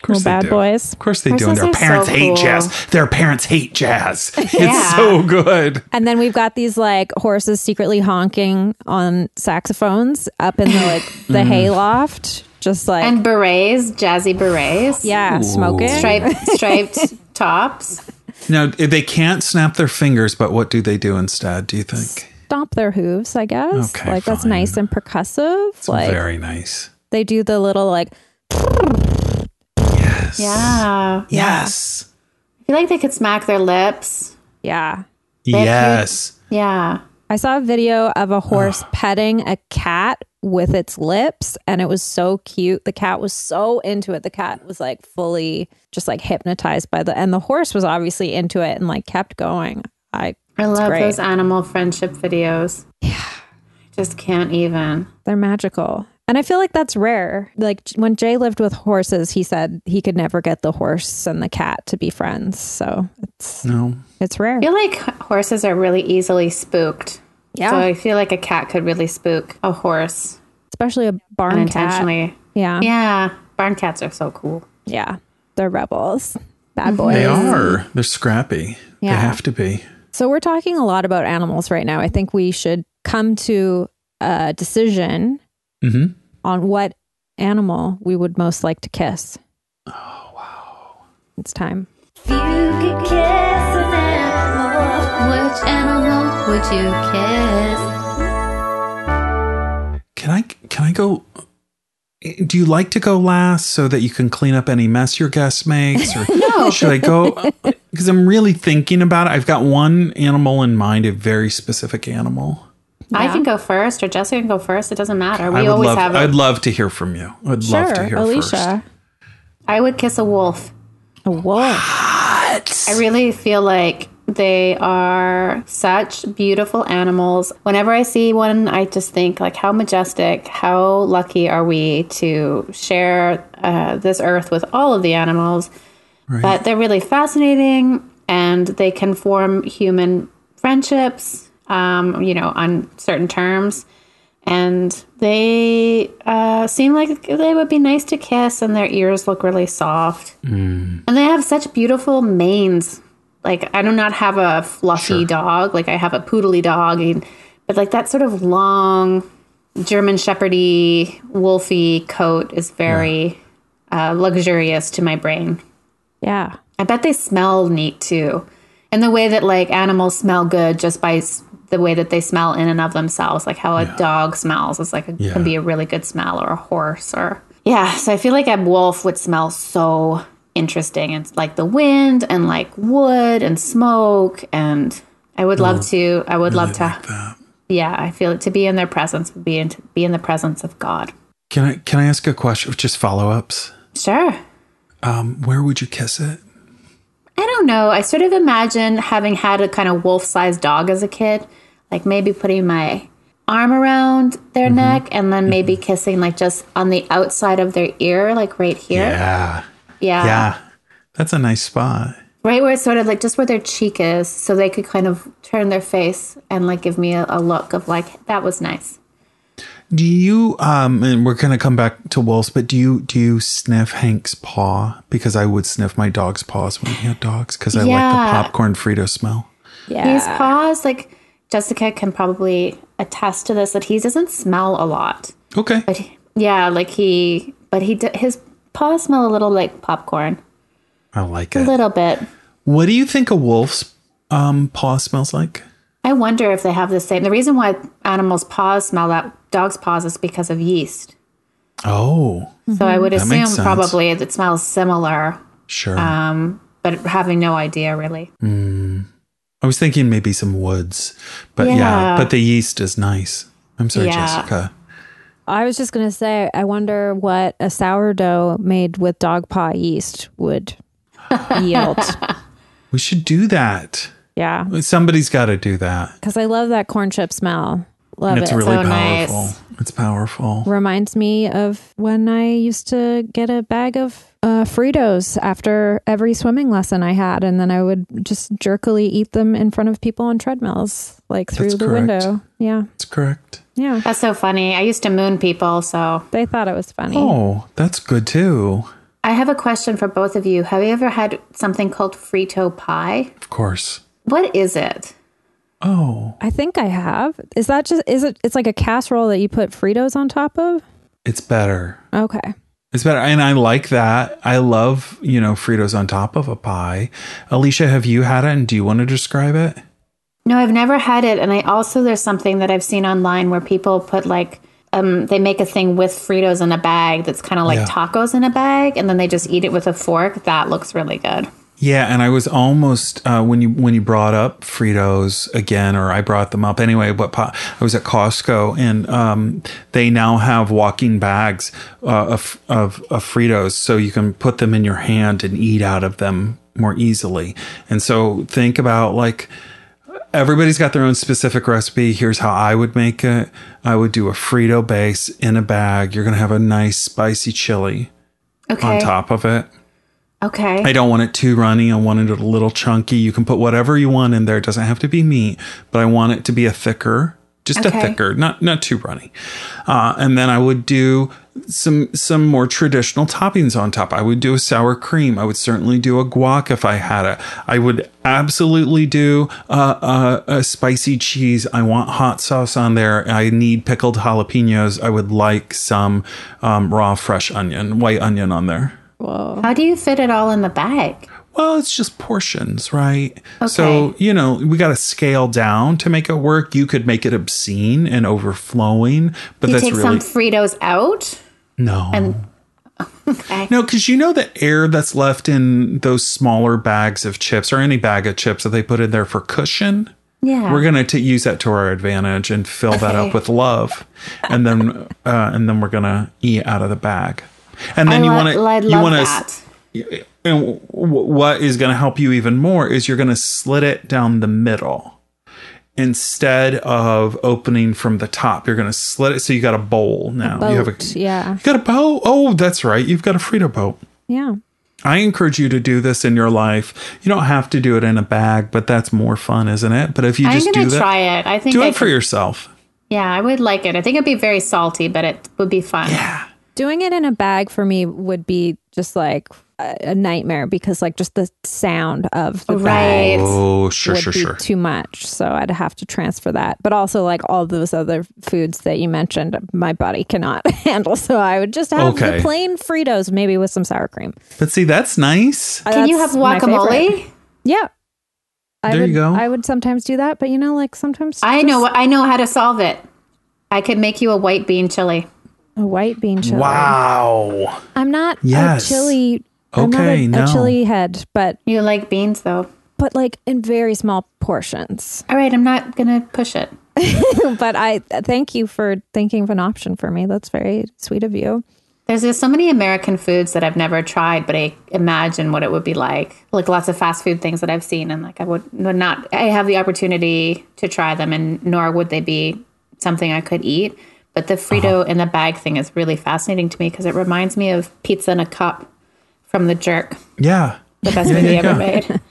Of course Little they bad do. boys. Of course they do. And their are so parents hate cool. jazz. Their parents hate jazz. It's Yeah. so good. And then we've got these like horses secretly honking on saxophones up in the like the Mm. hayloft, just like And berets, jazzy berets. yeah, smoking. Striped, striped tops. Now they can't snap their fingers, but what do they do instead? Do you think? Stomp their hooves, I guess. Okay, like that's nice and percussive. like Very nice. They do the little like Yes. Yeah. Yes. I feel like they could smack their lips. yeah. have Yes. Yeah. I saw a video of a horse petting a cat with its lips and it was so cute. The cat was so into it. The cat was like fully just like hypnotized by the and the horse was obviously into it and like kept going. I I love great. those animal friendship videos. Yeah. Just can't even. they're magical. And I feel like that's rare. Like when Jay lived with horses, he said he could never get the horse and the cat to be friends. So it's No. it's rare. I feel like horses are really easily spooked. Yeah. So I feel like a cat could really spook a horse Especially a barn cat. unintentionally. Yeah. Yeah. Barn cats are so cool. Yeah. They're rebels. Bad mm-hmm. boys. They are. They're scrappy. Yeah. They have to be. So we're talking a lot about animals right now. I think we should come to a decision Mhm. on what animal we would most like to kiss. Oh wow. It's time. If you could kiss an animal, which animal would you kiss? Can I can I go do you like to go last so that you can clean up any mess your guest makes or No. should I go because I'm really thinking about it. I've got one animal in mind, a very specific animal. I can go first or Jessica can go first. It doesn't matter. I We would always love have I'd love to hear from you. I'd love to sure, hear Alicia. first. I would kiss a wolf. A wolf. What? I really feel like they are such beautiful animals. Whenever I see one, I just think like how majestic, how lucky are we to share uh, this earth with all of the animals. But they're really fascinating, and they can form human friendships, um, you know, on certain terms. And they uh, seem like they would be nice to kiss, and their ears look really soft. And they have such beautiful manes. Like I do not have a fluffy dog. Like I have a poodly dog, and, but like that sort of long German Shepherdy wolfy coat is very uh, luxurious to my brain. Yeah. I bet they smell neat too, and the way that like animals smell good just by s- the way that they smell in and of themselves, like how a dog smells is like a, Yeah. can be a really good smell, or a horse, or yeah. So I feel like a wolf would smell so interesting. It's like the wind and like wood and smoke, and I would love to. I would love to. Like. Yeah, I feel it to be in their presence would be in, be in the presence of God. Can I can I ask a question? Just follow ups. Sure. Um, where would you kiss it? I don't know. I sort of imagine having had a kind of wolf sized dog as a kid, like maybe putting my arm around their mm-hmm. neck and then maybe mm-hmm. kissing like just on the outside of their ear, like right here. Yeah. Yeah. Yeah. That's a nice spot. Right where it's sort of like just where their cheek is, so they could kind of turn their face and like give me a, a look of like, that was nice. Do you um and we're gonna come back to wolves, but do you do you sniff Hank's paw? Because I would sniff my dog's paws when he had dogs because I like the popcorn Frito smell. Yeah. His paws, like Jessica can probably attest to this, that he doesn't smell a lot. Okay. But he- yeah, like he, but he, d- his paws smell a little like popcorn. I like A it. A little bit. What do you think a wolf's um paw smells like? I wonder if they have the same. The reason why animals' paws smell that dogs' paws is because of yeast. Oh, So I would That assume probably it smells similar, sure. um, but having no idea really. I was thinking maybe some woods, but yeah, Yeah. but the yeast is nice. I'm sorry, Yeah. Jessica. I was just gonna say, I wonder what a sourdough made with dog paw yeast would yield. We should do that. Yeah, Somebody's got to do that. because I love that corn chip smell. Love it's it. really So nice. powerful. It's powerful. Reminds me of when I used to get a bag of uh, Fritos after every swimming lesson I had, and then I would just jerkily eat them in front of people on treadmills, like through That's the correct. window. Yeah, That's correct. yeah. That's so funny. I used to moon people, so They thought it was funny. Oh, that's good too. I have a question for both of you. Have you ever had something called Frito pie? Of course. What is it? Oh, I think I have. Is that just? Is it? It's like a casserole that you put Fritos on top of. it's better. Okay. It's better. And I like that. I love, you know, Fritos on top of a pie. Alicia, have you had it and do you want to describe it? No, I've never had it. And I also, there's something that I've seen online where people put like, um, they make a thing with Fritos in a bag that's kind of like Yeah. tacos in a bag, and then they just eat it with a fork. That looks really good. Yeah, and I was almost uh, when you when you brought up Fritos again, or I brought them up anyway. But I was at Costco, and um, they now have walking bags uh, of, of of Fritos, so you can put them in your hand and eat out of them more easily. And so think about like everybody's got their own specific recipe. Here's how I would make it. I would do a Frito base in a bag. You're gonna have a nice spicy chili Okay. on top of it. Okay. I don't want it too runny. I want it a little chunky. You can put whatever you want in there. It doesn't have to be meat, but I want it to be a thicker, just a thicker, not not too runny. Uh, and then I would do some some more traditional toppings on top. I would do a sour cream. I would certainly do a guac if I had it. I would absolutely do uh, a, a spicy cheese. I want hot sauce on there. I need pickled jalapenos. I would like some um, raw fresh onion, white onion on there. Whoa. How do you fit it all in the bag? Well, it's just portions, right? Okay. So, you know, we got to scale down to make it work. You could make it obscene and overflowing, but You that's take really some Fritos out? no. And okay. no, because you know the air that's left in those smaller bags of chips or any bag of chips that they put in there for cushion. Yeah. We're gonna to use that to our advantage and fill that up with love, and then uh, and then we're gonna eat out of the bag, and then I you want to you want to and what is going to help you even more is you're going to slit it down the middle instead of opening from the top. You're going to slit it so you got a bowl now. you have a yeah. you got a boat. Oh, that's right. You've got a Frito boat. Yeah. I encourage you to do this in your life. You don't have to do it in a bag, but that's more fun, isn't it? But if you just do that, try it. I think do I it for yourself. Yeah, I would like it. I think it'd be very salty, but it would be fun. Doing it in a bag for me would be just like a a nightmare because like just the sound of the bag Right. Oh, sure, would sure, be sure. too much. So I'd have to transfer that. But also like all those other foods that you mentioned, my body cannot handle. So I would just have Okay. the plain Fritos, maybe with some sour cream. But see, that's nice. Uh, Can you have my guacamole? Yeah. I There would, you go. I would sometimes do that, but you know, like sometimes I just know I know how to solve it. I could make you a white bean chili. A white bean chili. Wow. I'm not Yes. a chili. I'm not Okay, a, no. a chili head, but You like beans though. but like in very small portions. All right, I'm not gonna push it. but I thank you for thinking of an option for me. That's very sweet of you. There's just so many American foods that I've never tried, but I imagine what it would be like. Like lots of fast food things that I've seen, and like I would, would not. I have the opportunity to try them, and nor would they be something I could eat. But the Frito uh-huh. in the bag thing is really fascinating to me because it reminds me of pizza in a cup from The Jerk, Yeah. the best Yeah, movie yeah, ever yeah. made.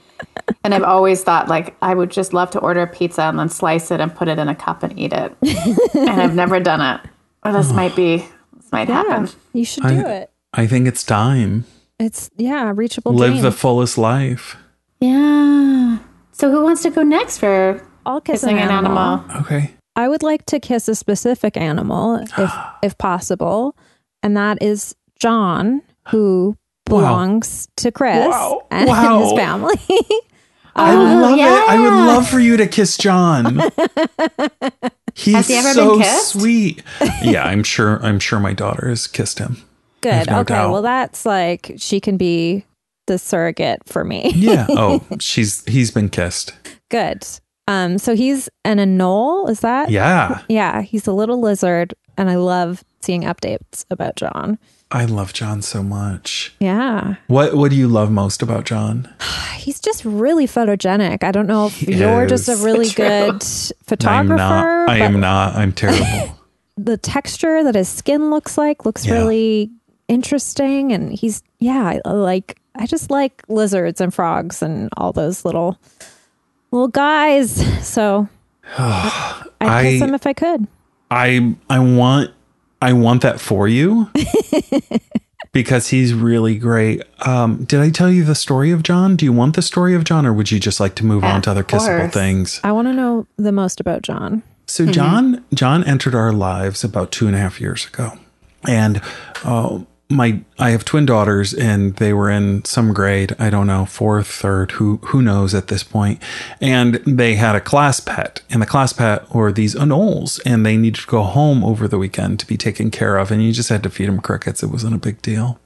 And I've always thought like I would just love to order a pizza and then slice it and put it in a cup and eat it. and I've never done it. Or this might be this might happen. You should do I- it. I think it's time. It's yeah, reachable Live dream. the fullest life. Yeah. So who wants to go next for I'll kiss kissing an animal? Okay. I would like to kiss a specific animal if if possible, and that is John, who Wow. belongs to Chris Wow. and Wow. his family. I Oh, love it. I would love for you to kiss John. He's Has he ever so been kissed? sweet. Yeah, I'm sure. I'm sure my daughter has kissed him. Good. no okay. doubt. Well, that's like she can be the surrogate for me. Yeah. Oh, she's he's been kissed. Good. Um. So he's an anole. Is that? Yeah. Yeah. He's a little lizard, and I love seeing updates about John. I love John so much. Yeah. What What do you love most about John? he's just really photogenic. I don't know if He you're just a really True. good I'm photographer. not. I am not. I'm terrible. the texture that his skin looks like looks Yeah. really interesting and he's yeah, I like I just like lizards and frogs and all those little little guys. So I, I'd I- kiss him if I could. I I want I want that for you because he's really great. Um, did I tell you the story of John? Do you want the story of John, or would you just like to move Yeah, on to other of kissable things? I want to know the most about John. So John John entered our lives about two and a half years ago, and uh, my I have twin daughters, and they were in some grade I don't know fourth, third, who who knows at this point, and they had a class pet, and the class pet were these anoles, and they needed to go home over the weekend to be taken care of, and you just had to feed them crickets. It wasn't a big deal,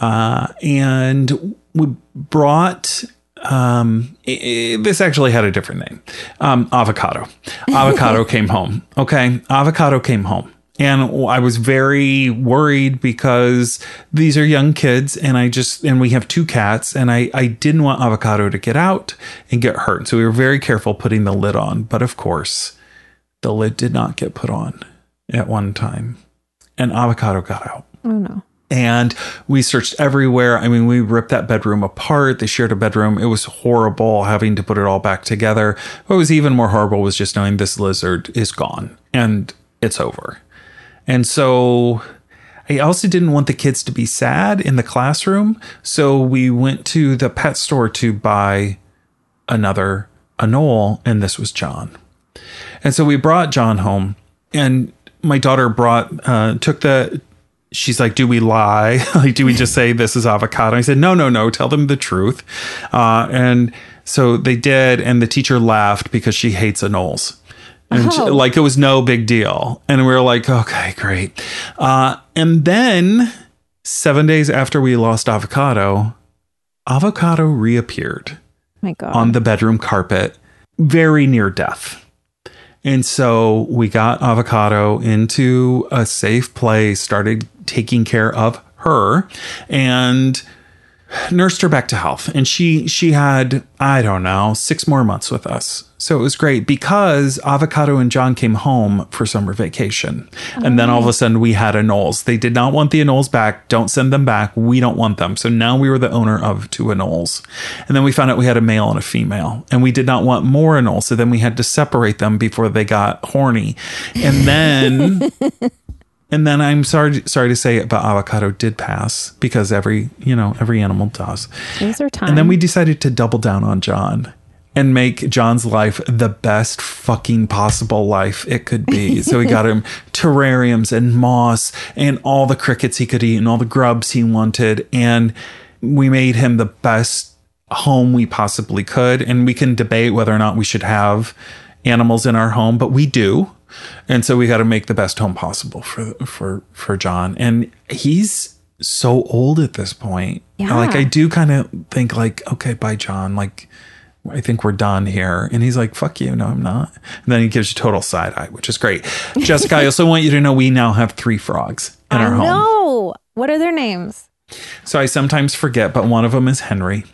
uh, and we brought um i- i- this actually had a different name. Um avocado. Avocado came home. Okay? Avocado came home and i was very worried because these are young kids and i just and we have two cats and i i didn't want avocado to get out and get hurt so we were very careful putting the lid on but of course the lid did not get put on at one time and avocado got out Oh no. and we searched everywhere. I mean, we ripped that bedroom apart. They shared a bedroom. It was horrible having to put it all back together. What was even more horrible was just knowing this lizard is gone and it's over. And so I also didn't want the kids to be sad in the classroom. So we went to the pet store to buy another anole, and this was John. And so we brought John home, and my daughter brought uh, took the. She's like, "Do we lie? like, do we just say this is avocado?" I said, "No, no, no. Tell them the truth." Uh, and so they did, and the teacher laughed because she hates anoles. And Oh. like it was no big deal, and we were like, "Okay, great." Uh, and then seven days after we lost avocado, avocado reappeared My God. on the bedroom carpet, very near death. And so we got Avocado into a safe place, started taking care of her, and nursed her back to health. And she she had, I don't know, six more months with us. So it was great because Avocado and John came home for summer vacation. And then all of a oh. sudden we had anoles. They did not want the anoles back. Don't send them back. We don't want them. So now we were the owner of two anoles. And then we found out we had a male and a female. And we did not want more anoles. So then we had to separate them before they got horny. And then And then I'm sorry sorry to say it, but avocado did pass because every you know every animal does. Are time. And then we decided to double down on John and make John's life the best fucking possible life it could be. so we got him terrariums and moss and all the crickets he could eat and all the grubs he wanted. And we made him the best home we possibly could. And we can debate whether or not we should have animals in our home, but we do. And so we got to make the best home possible for for for John. And he's so old at this point. Yeah. Like I do kind of think like, okay, bye John. Like I think we're done here. And he's like, fuck you. No, I'm not. And then he gives you total side eye, which is great. Jessica, I also want you to know we now have three frogs in our I home. know. What are their names? So I sometimes forget, but one of them is Henry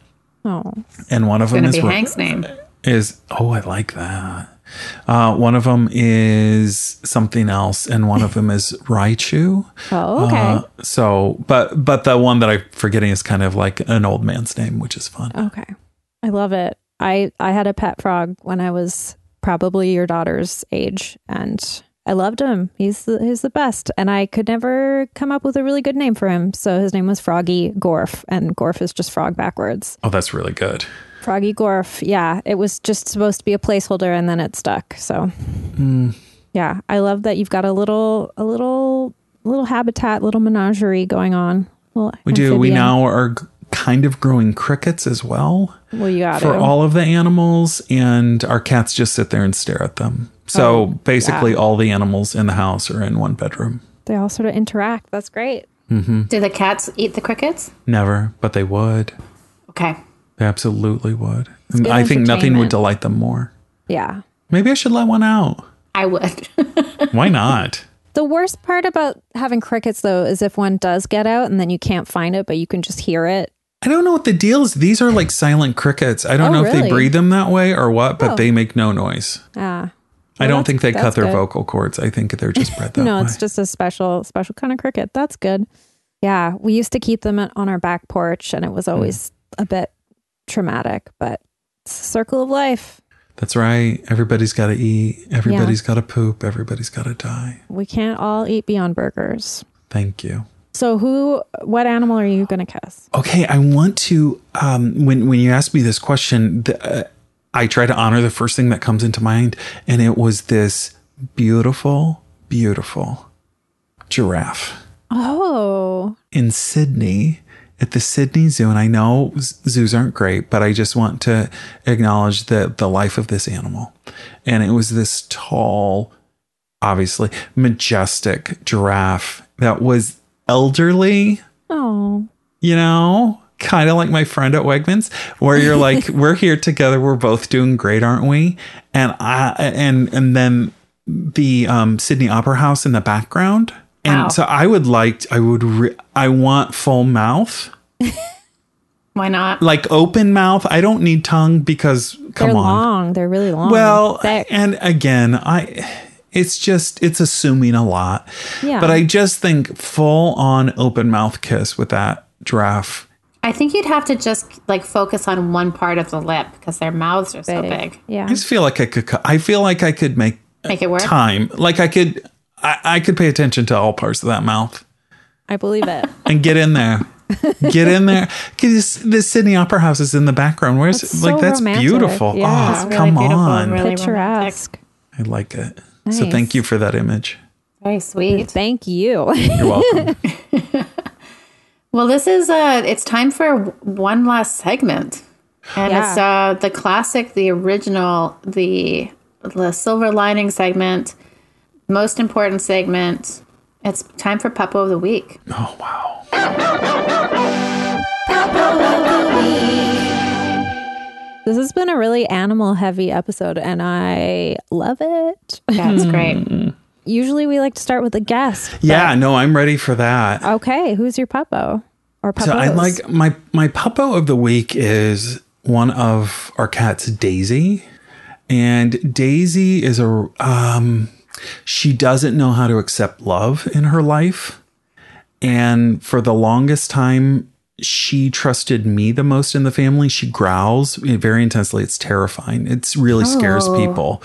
Oh, and one of them is be Hank's name. is oh, I like that. Uh, one of them is something else, and one of them is Raichu. oh okay. Uh, so, but but the one that I'm forgetting is kind of like an old man's name, which is fun. Okay. I love it. I I had a pet frog when I was probably your daughter's age and I loved him. He's the, he's the best and I could never come up with a really good name for him. So his name was Froggy Gorf and Gorf is just frog backwards. Oh, that's really good. Froggy Gorf. Yeah, it was just supposed to be a placeholder and then it stuck. So hmm. Yeah, I love that you've got a little a little little habitat, little menagerie going on. Little We do. We now are g- kind of growing crickets as well Well, you got it. for to. all of the animals, and our cats just sit there and stare at them. So Oh, basically, yeah. all the animals in the house are in one bedroom. They all sort of interact. That's great. Mm-hmm. Do the cats eat the crickets? Never, but they would. Okay. They absolutely would. And I think nothing would delight them more. Yeah. Maybe I should let one out. I would. Why not? The worst part about having crickets, though, is if one does get out and then you can't find it, but you can just hear it. I don't know what the deal is. These are like silent crickets. I don't Oh, know if they really? breed them that way or what, but Oh. they make no noise. Ah. I Well, don't think they cut their good. vocal cords. I think they're just bred that no, way. it's just a special, special kind of cricket. That's good. Yeah, we used to keep them on our back porch, and it was always a bit traumatic, but it's a circle of life. That's right. Everybody's got to eat. Everybody's got to poop. Everybody's got to die. We can't all eat Beyond Burgers. Thank you. So, who, what animal are you going to kiss? Okay, I want to. Um, when when you asked me this question, the, uh, I try to honor the first thing that comes into mind, and it was this beautiful, beautiful giraffe Oh, in Sydney at the Sydney Zoo. And I know zoos aren't great, but I just want to acknowledge the the life of this animal. And it was this tall, obviously majestic giraffe that was elderly oh, you know, kind of like my friend at Wegmans, where you're like, we're here together, we're both doing great, aren't we? And I and and then the um, Sydney Opera House in the background, and Wow. so I would like, I would, re- I want full mouth, Why not? like open mouth. I don't need tongue because come they're on. long. They're really long. Well, Thick. and again, I it's just it's assuming a lot. Yeah. But I just think full on open mouth kiss with that giraffe. I think you'd have to just like focus on one part of the lip because their mouths are so big. Yeah. I just feel like I could. I feel like I could make Make it work. time. Like I could. I, I could pay attention to all parts of that mouth I believe it. and get in there. get in there. Because the Sydney Opera House is in the background. Where's That's like that's romantic. beautiful. Yeah. Oh, really come on. really Picturesque. I like it. So thank you for that image. Very sweet. Thank you. You're welcome. Well, this is uh it's time for one last segment. And it's uh the classic, the original, the the silver lining segment, most important segment. It's time for Puppo of the Week. oh wow. this has been a really animal heavy episode, and I love it. That's great. Usually we like to start with a guest. Yeah, no, I'm ready for that. Okay, who's your puppo? Or puppos? So I like my my puppo of the week is one of our cats, Daisy, and Daisy is a um, she doesn't know how to accept love in her life, and for the longest time. She trusted me the most in the family. She growls very intensely. It's terrifying. It's really scares Oh. people.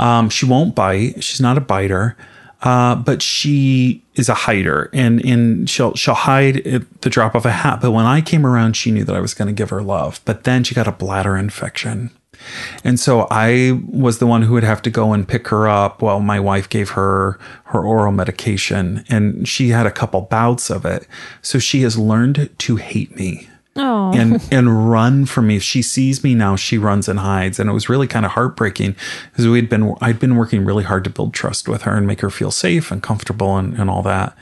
Um, she won't bite. She's not a biter. Uh, but she is a hider and, and she'll she'll hide at the drop of a hat. But when I came around, she knew that I was going to give her love. But then she got a bladder infection. And so I was the one who would have to go and pick her up while my wife gave her her oral medication. And she had a couple bouts of it. So she has learned to hate me Oh, and and run from me. If she sees me now, she runs and hides. And it was really kind of heartbreaking because we'd been I'd been working really hard to build trust with her and make her feel safe and comfortable and, and all that.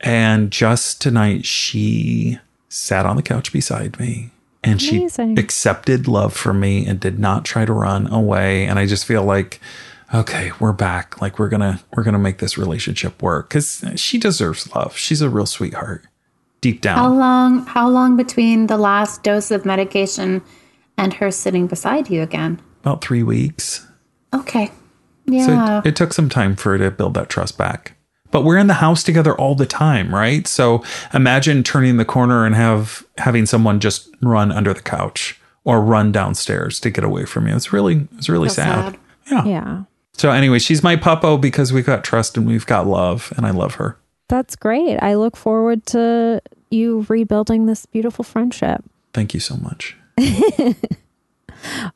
And just tonight she sat on the couch beside me and Amazing. she accepted love from me and did not try to run away. And I just feel like okay, we're back. Like we're gonna we're gonna make this relationship work because she deserves love. She's a real sweetheart. Deep down. How long how long between the last dose of medication and her sitting beside you again? about three weeks. Okay. So Yeah. it, it took some time for her to build that trust back. But we're in the house together all the time, right? So imagine turning the corner and have having someone just run under the couch or run downstairs to get away from you. It's really it's really sad. sad. Yeah. yeah. So anyway, she's my puppo because we've got trust and we've got love and I love her. That's great. I look forward to you rebuilding this beautiful friendship. Thank you so much.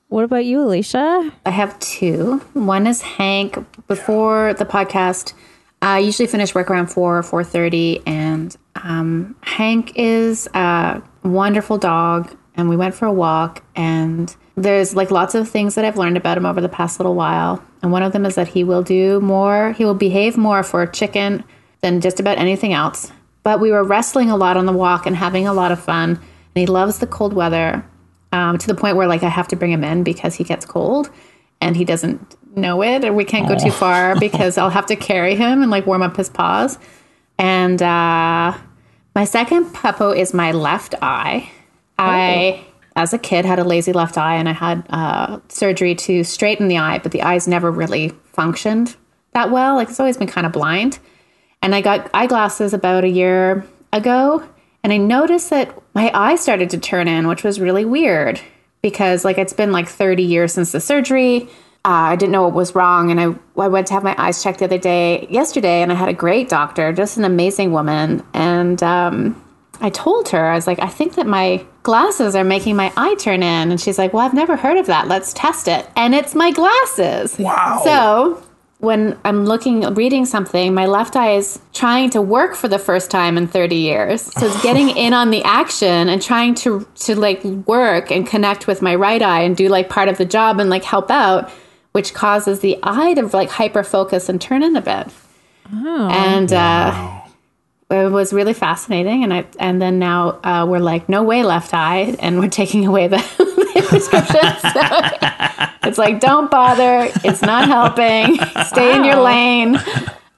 What about you, Alicia? I have two. One is Hank. Before the podcast, I usually finish work around four or four thirty, and um, Hank is a wonderful dog. And we went for a walk, and there's like lots of things that I've learned about him over the past little while. And one of them is that he will do more. He will behave more for a chicken than just about anything else. But we were wrestling a lot on the walk and having a lot of fun. And he loves the cold weather um, to the point where like I have to bring him in because he gets cold and he doesn't know it, and we can't go too far because I'll have to carry him and like warm up his paws. And uh, my second puppo is my left eye. I, as a kid, had a lazy left eye and I had uh, surgery to straighten the eye, but the eyes never really functioned that well. Like it's always been kind of blind. And I got eyeglasses about a year ago and I noticed that my eye started to turn in, which was really weird because like it's been like 30 years since the surgery. Uh, I didn't know what was wrong, and I I went to have my eyes checked the other day, yesterday, and I had a great doctor, just an amazing woman, and um, I told her I was like, I think that my glasses are making my eye turn in, and she's like, Well, I've never heard of that. Let's test it, and it's my glasses. Wow. So when I'm looking, reading something, my left eye is trying to work for the first time in 30 years. So it's getting in on the action and trying to to like work and connect with my right eye and do like part of the job and like help out, which causes the eye to like hyper focus and turn in a bit. And uh, it was really fascinating. And I and then now uh, we're like, no way, left eye, and we're taking away the, the prescription. So it's like, don't bother. It's not helping. Stay in your lane.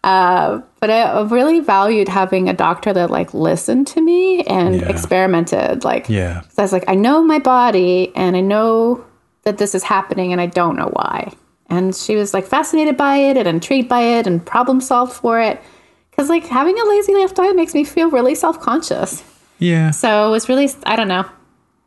Uh, but I I really valued having a doctor that like listened to me and Yeah. experimented. Like, yeah, I was like, I know my body and I know that this is happening and I don't know why. And she was like fascinated by it and intrigued by it and problem solved for it. Cause like having a lazy left eye makes me feel really self conscious. Yeah. So it was really, I don't know.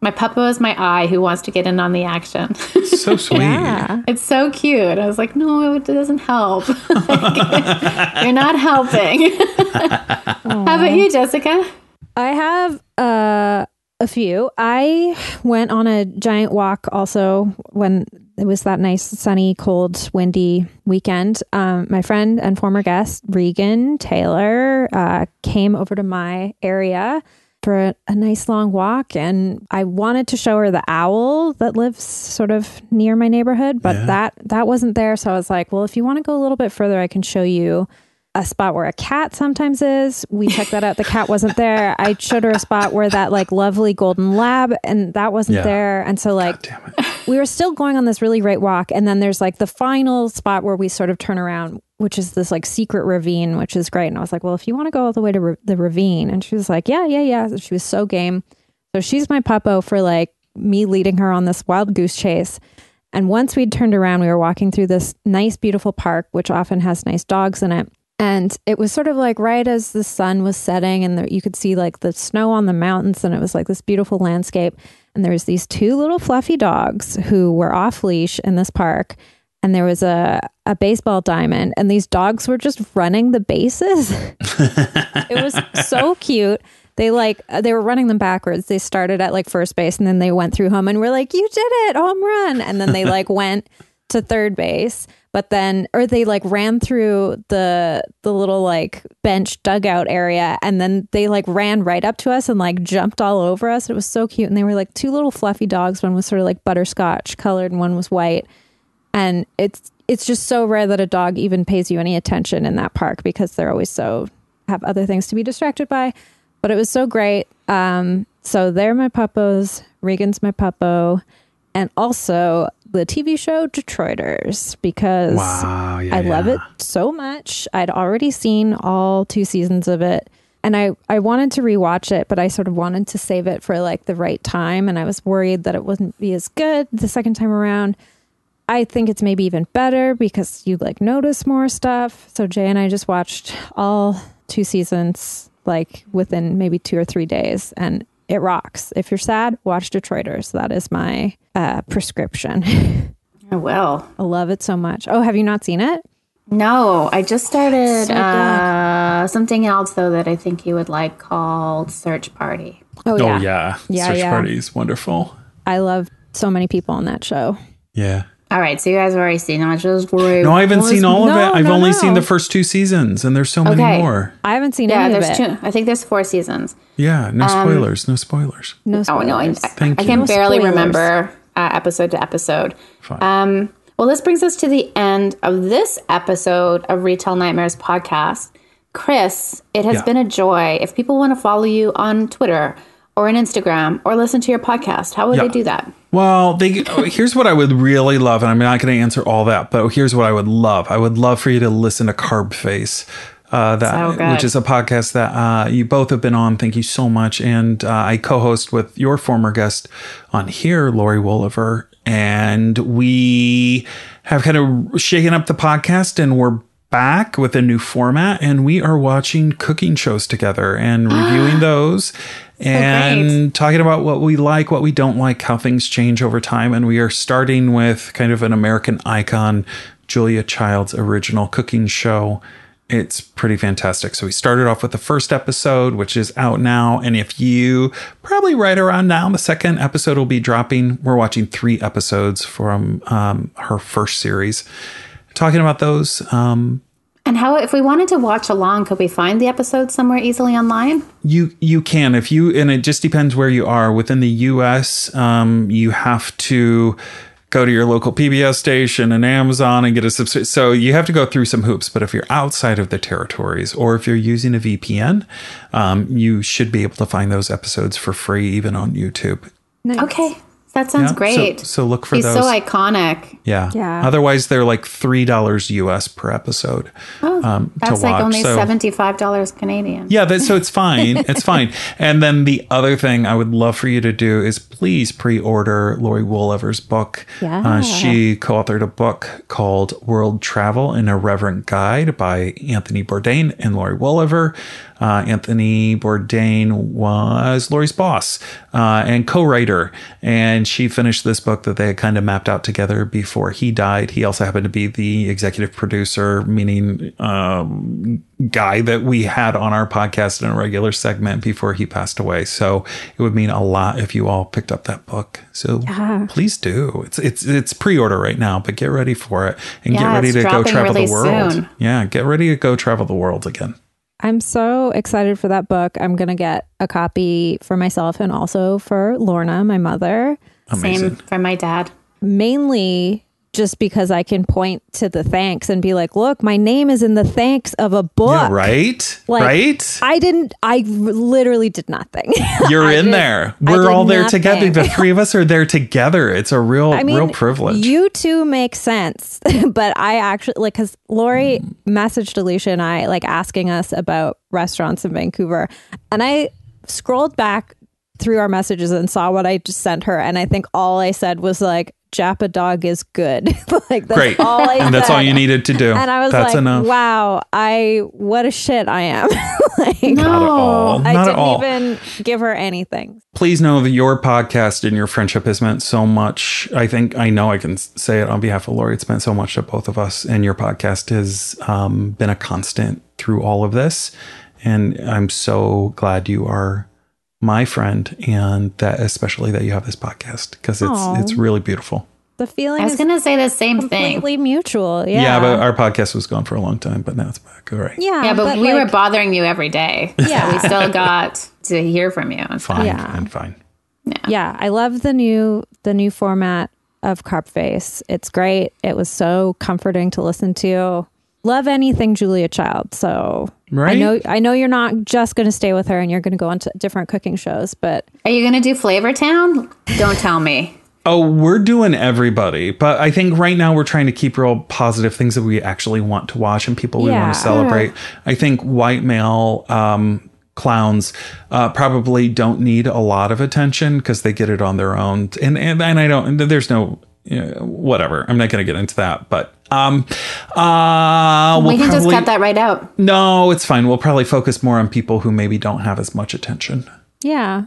My puppo is my eye who wants to get in on the action. So sweet. Yeah. it's so cute. I was like, no, it doesn't help. You're not helping. How about you, Jessica? I have uh, a few. I went on a giant walk also when it was that nice, sunny, cold, windy weekend. Um, my friend and former guest, Regan Taylor, uh, came over to my area for a, a nice long walk. And I wanted to show her the owl that lives sort of near my neighborhood, but Yeah. that, that wasn't there. So I was like, well, if you want to go a little bit further, I can show you a spot where a cat sometimes is. We checked that out. The cat wasn't there. I showed her a spot where that like lovely golden lab and that wasn't Yeah. there. And so like we were still going on this really great walk. And then there's like the final spot where we sort of turn around, which is this like secret ravine, which is great. And I was like, well, if you want to go all the way to ra- the ravine. And she was like, yeah, yeah, yeah. She was so game. So she's my puppo for like me leading her on this wild goose chase. And once we'd turned around, we were walking through this nice, beautiful park, which often has nice dogs in it. And it was sort of like right as the sun was setting, and the, you could see like the snow on the mountains, and it was like this beautiful landscape. And there was these two little fluffy dogs who were off leash in this park, and there was a a baseball diamond, and these dogs were just running the bases. it was so cute. They like uh, they were running them backwards. They started at like first base and then they went through home and we're like, "You did it, home run!" And then they like went to third base, but then or they like ran through the the little like bench dugout area and then they like ran right up to us and like jumped all over us. It was so cute and they were like two little fluffy dogs. One was sort of like butterscotch colored and one was white. And it's it's just so rare that a dog even pays you any attention in that park because they're always so have other things to be distracted by. But it was so great. Um, so they're my puppos. Regan's my puppo, and also the TV show Detroiters because Wow. Yeah, I love it so much. I'd already seen all two seasons of it. And I, I wanted to rewatch it, but I sort of wanted to save it for like the right time. And I was worried that it wouldn't be as good the second time around. I think it's maybe even better because you like notice more stuff. So Jay and I just watched all two seasons like within maybe two or three days and it rocks. If you're sad, watch Detroiters. That is my uh, prescription. I will. I love it so much. Oh, have you not seen it? No, I just started So uh, something else though that I think you would like called Search Party. Oh, Oh yeah. Yeah, Search yeah. parties. Wonderful. I love so many people on that show. Yeah. All right, so you guys have already seen it, which is great. No, I haven't Well, seen it's- all of it. I've no, only no. seen the first two seasons, and there's so many Okay. more. I haven't seen Yeah, any of there's it. two. I think there's four seasons. Yeah. No spoilers. no spoilers. No Oh no, I, spoilers. Thank I you. can No barely spoilers. remember uh, episode to episode. Fine. Um, well, this brings us to the end of this episode of Retail Nightmares podcast. Chris, it has Yeah. been a joy. If people want to follow you on Twitter or on Instagram or listen to your podcast, how would Yeah. they do that? Well, they here's what I would really love, and I'm not going to answer all that, but here's what I would love. I would love for you to listen to Carb Face. uh, that So which is a podcast that uh, you both have been on. Thank you so much. And uh, I co-host with your former guest on here, Laurie Woolever, and we have kind of shaken up the podcast, and we're back with a new format, and we are watching cooking shows together and reviewing those. And talking about what we like, what we don't like, how things change over time. And we are starting with kind of an American icon, Julia Child's original cooking show. It's pretty fantastic. So we started off with the first episode, which is out now. And if you probably right around now, the second episode will be dropping. We're watching three episodes from um, her first series. Talking about those, um, And how, if we wanted to watch along, could we find the episode somewhere easily online? You you can if you and it just depends where you are within the U.S. Um, you have to go to your local PBS station and Amazon and get a subscription. So you have to go through some hoops. But if you're outside of the territories or if you're using a VPN, um, you should be able to find those episodes for free even on YouTube. Nice. Okay. That sounds Yeah, great. so look for He's those. so iconic. Yeah. Yeah. Otherwise, they're like three dollars US per episode. um, to That's like watch. only So- $75 Canadian. Yeah, that, so it's fine. It's fine. And then the other thing I would love for you to do is please pre-order Laurie Woolever's book. Yeah. Uh, she co-authored a book called World Travel: An Irreverent Guide by Anthony Bourdain and Laurie Woolever. Uh, Anthony Bourdain was Laurie's boss uh, and co-writer, and she finished this book that they had kind of mapped out together before he died. He also happened to be the executive producer, meaning um, guy that we had on our podcast in a regular segment before he passed away. So it would mean a lot if you all picked up that book. So please do. It's it's it's pre-order right now, but get ready for it and get ready to go travel really the world. soon. Yeah, get ready to go travel the world again. I'm so excited for that book. I'm going to get a copy for myself and also for Lorna, my mother, Amazing. Same for my dad. mainly just because I can point to the thanks and be like, look, my name is in the thanks of a book. Yeah, right? Like, right? I didn't, I literally did nothing. You're in did- there. We're all there nothing. together. The three of us are there together. It's a real I mean, real privilege. You two make sense, but I actually like because Laurie hmm. messaged Alicia and I like asking us about restaurants in Vancouver, and I scrolled back through our messages and saw what I just sent her, and I think all I said was like "Japadog is good." like that's Great. all I and that's all you needed to do. And I was that's like, enough. "Wow, I what a shit I am." like, Not at all. I didn't all. even give her anything. please know that your podcast and your friendship has meant so much. I think I know I can say it on behalf of Laurie. It's meant so much to both of us, and your podcast has um, been a constant through all of this. And I'm so glad you are my friend, and that especially that you have this podcast because it's Aw. it's really beautiful. The feeling I was is going to say the same thing. completely mutual. Yeah. Yeah, but our podcast was gone for a long time, but now it's back. All right, yeah, Yeah, but, we were bothering you every day. Yeah. So we still got to hear from you. and fine, Yeah. fine, fine. yeah i love the new the new format of Carb Face it's great it was so comforting to listen to love anything julia child so i know i know you're not just going to stay with her and you're going to go into different cooking shows but Are you going to do Flavor Town? Don't tell me. Oh, we're doing everybody, but I think right now we're trying to keep real positive things that we actually want to watch and people we Yeah. want to celebrate. I think white male um, clowns uh, probably don't need a lot of attention because they get it on their own, and and, and I don't. There's no. You know, whatever. I'm not going to get into that, but um, uh, we'll we can just cut that right out. No, it's fine. We'll probably focus more on people who maybe don't have as much attention. yeah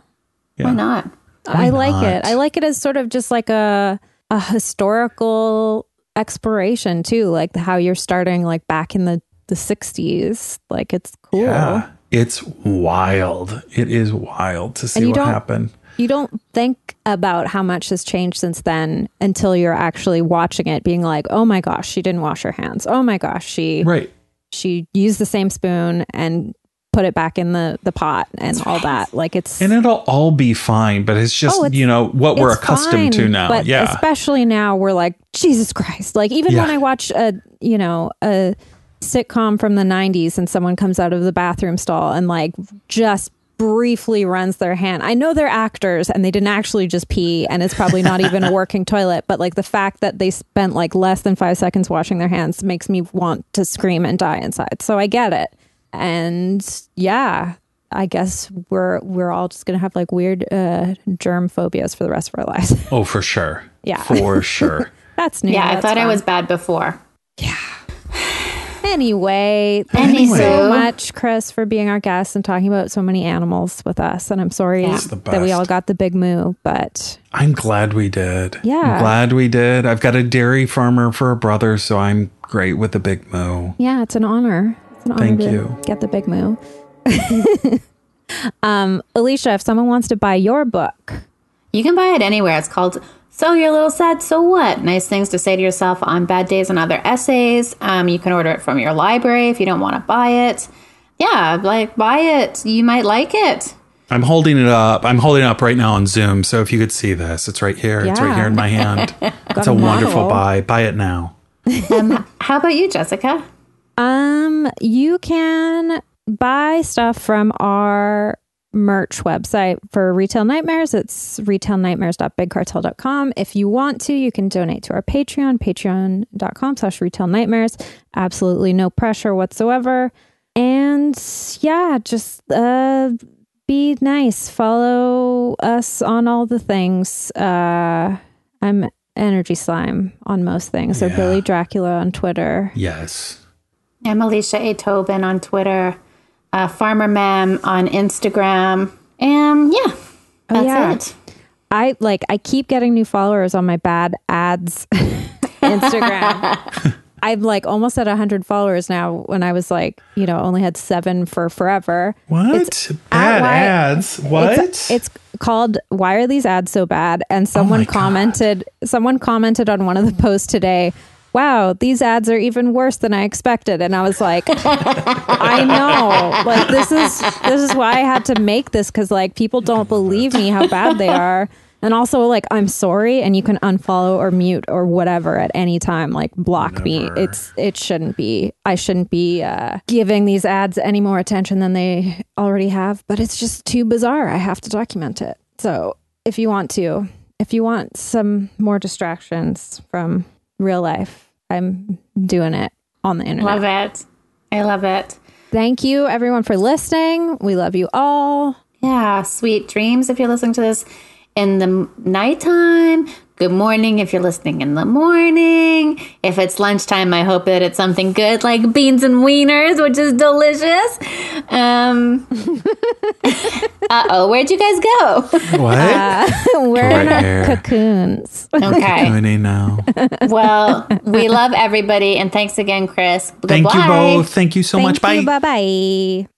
Why not? i like not? it i like it as sort of just like a a historical exploration too like how you're starting like back in the the 60s like it's cool Yeah, it's wild. It is wild to see And you what don't- happened. You don't think about how much has changed since then until you're actually watching it being like oh my gosh she didn't wash her hands oh my gosh she Right. she used the same spoon and put it back in the the pot and all that like it's And it'll all be fine, but it's just, Oh, it's- you know, what we're accustomed to now. but yeah. especially now we're like jesus christ like even Yeah. when i watch a you know a sitcom from the 90s and someone comes out of the bathroom stall and like just briefly runs their hand i know they're actors and they didn't actually just pee and it's probably not even a working toilet but like the fact that they spent like less than five seconds washing their hands makes me want to scream and die inside so i get it and yeah, I guess we're we're all just gonna have like weird uh, germ phobias for the rest of our lives. Oh, for sure. Yeah. For sure. That's new. Yeah, I That's thought I was bad before. Anyway, Anyway. thank you so much, Chris, for being our guest and talking about so many animals with us. And I'm sorry Yeah. That we all got the big moo, but I'm glad we did. Yeah. I'm glad we did. I've got a dairy farmer for a brother, so I'm great with the big moo. yeah, it's an honor. It's an honor Thank to you. get the big moo. um, Alicia, if someone wants to buy your book, You can buy it anywhere. It's called So You're a Little Sad, So What? Nice things to say to yourself on bad days and other essays. Um, you can order it from your library if you don't want to buy it. Yeah, like buy it. You might like it. I'm holding it up. I'm holding it up right now on Zoom. So if you could see this, it's right here. It's right here in my hand. it's a a wonderful buy. Buy it now. How about you, Jessica? Um, you can buy stuff from our merch website for Retail Nightmares. It's retailnightmares.bigcartel.com. If you want to, you can donate to our Patreon, patreon.com slash retail nightmares. Absolutely no pressure whatsoever. And yeah, just uh be nice. Follow us on all the things. Uh I'm energy slime on most things. So Yeah. Billy Dracula on Twitter. Yes. I'm Alicia A. Tobin on Twitter, uh, Farmer Mem on Instagram. And yeah, that's yeah. it. I like I keep getting new followers on my bad ads Instagram. I'm like almost at 100 followers now when I was like, you know, only had 7 for forever. What? It's Bad at why- ads. What? It's, it's called why are these ads so bad? And someone my God. commented someone commented on one of the posts today, "Wow, these ads are even worse than I expected." And I was like, I know. Like this is this is why I had to make this cuz like people don't believe me how bad they are. And also like I'm sorry and you can unfollow or mute or whatever at any time like block me. It's it shouldn't be I shouldn't be uh giving these ads any more attention than they already have, but it's just too bizarre. I have to document it. So, if you want to, if you want some more distractions from real life, I'm doing it on the internet. Love it. I love it. Thank you everyone for listening. We love you all. Yeah, sweet dreams if you're listening to this in the nighttime. Good morning if you're listening in the morning. If it's lunchtime, I hope that it's something good like beans and wieners, which is delicious. Um, uh oh, where'd you guys go? what? We're in our here. cocoons. Okay. Doing now. Well, we love everybody, and thanks again, Chris. Thank you both. Thank you so much. Bye. Bye bye.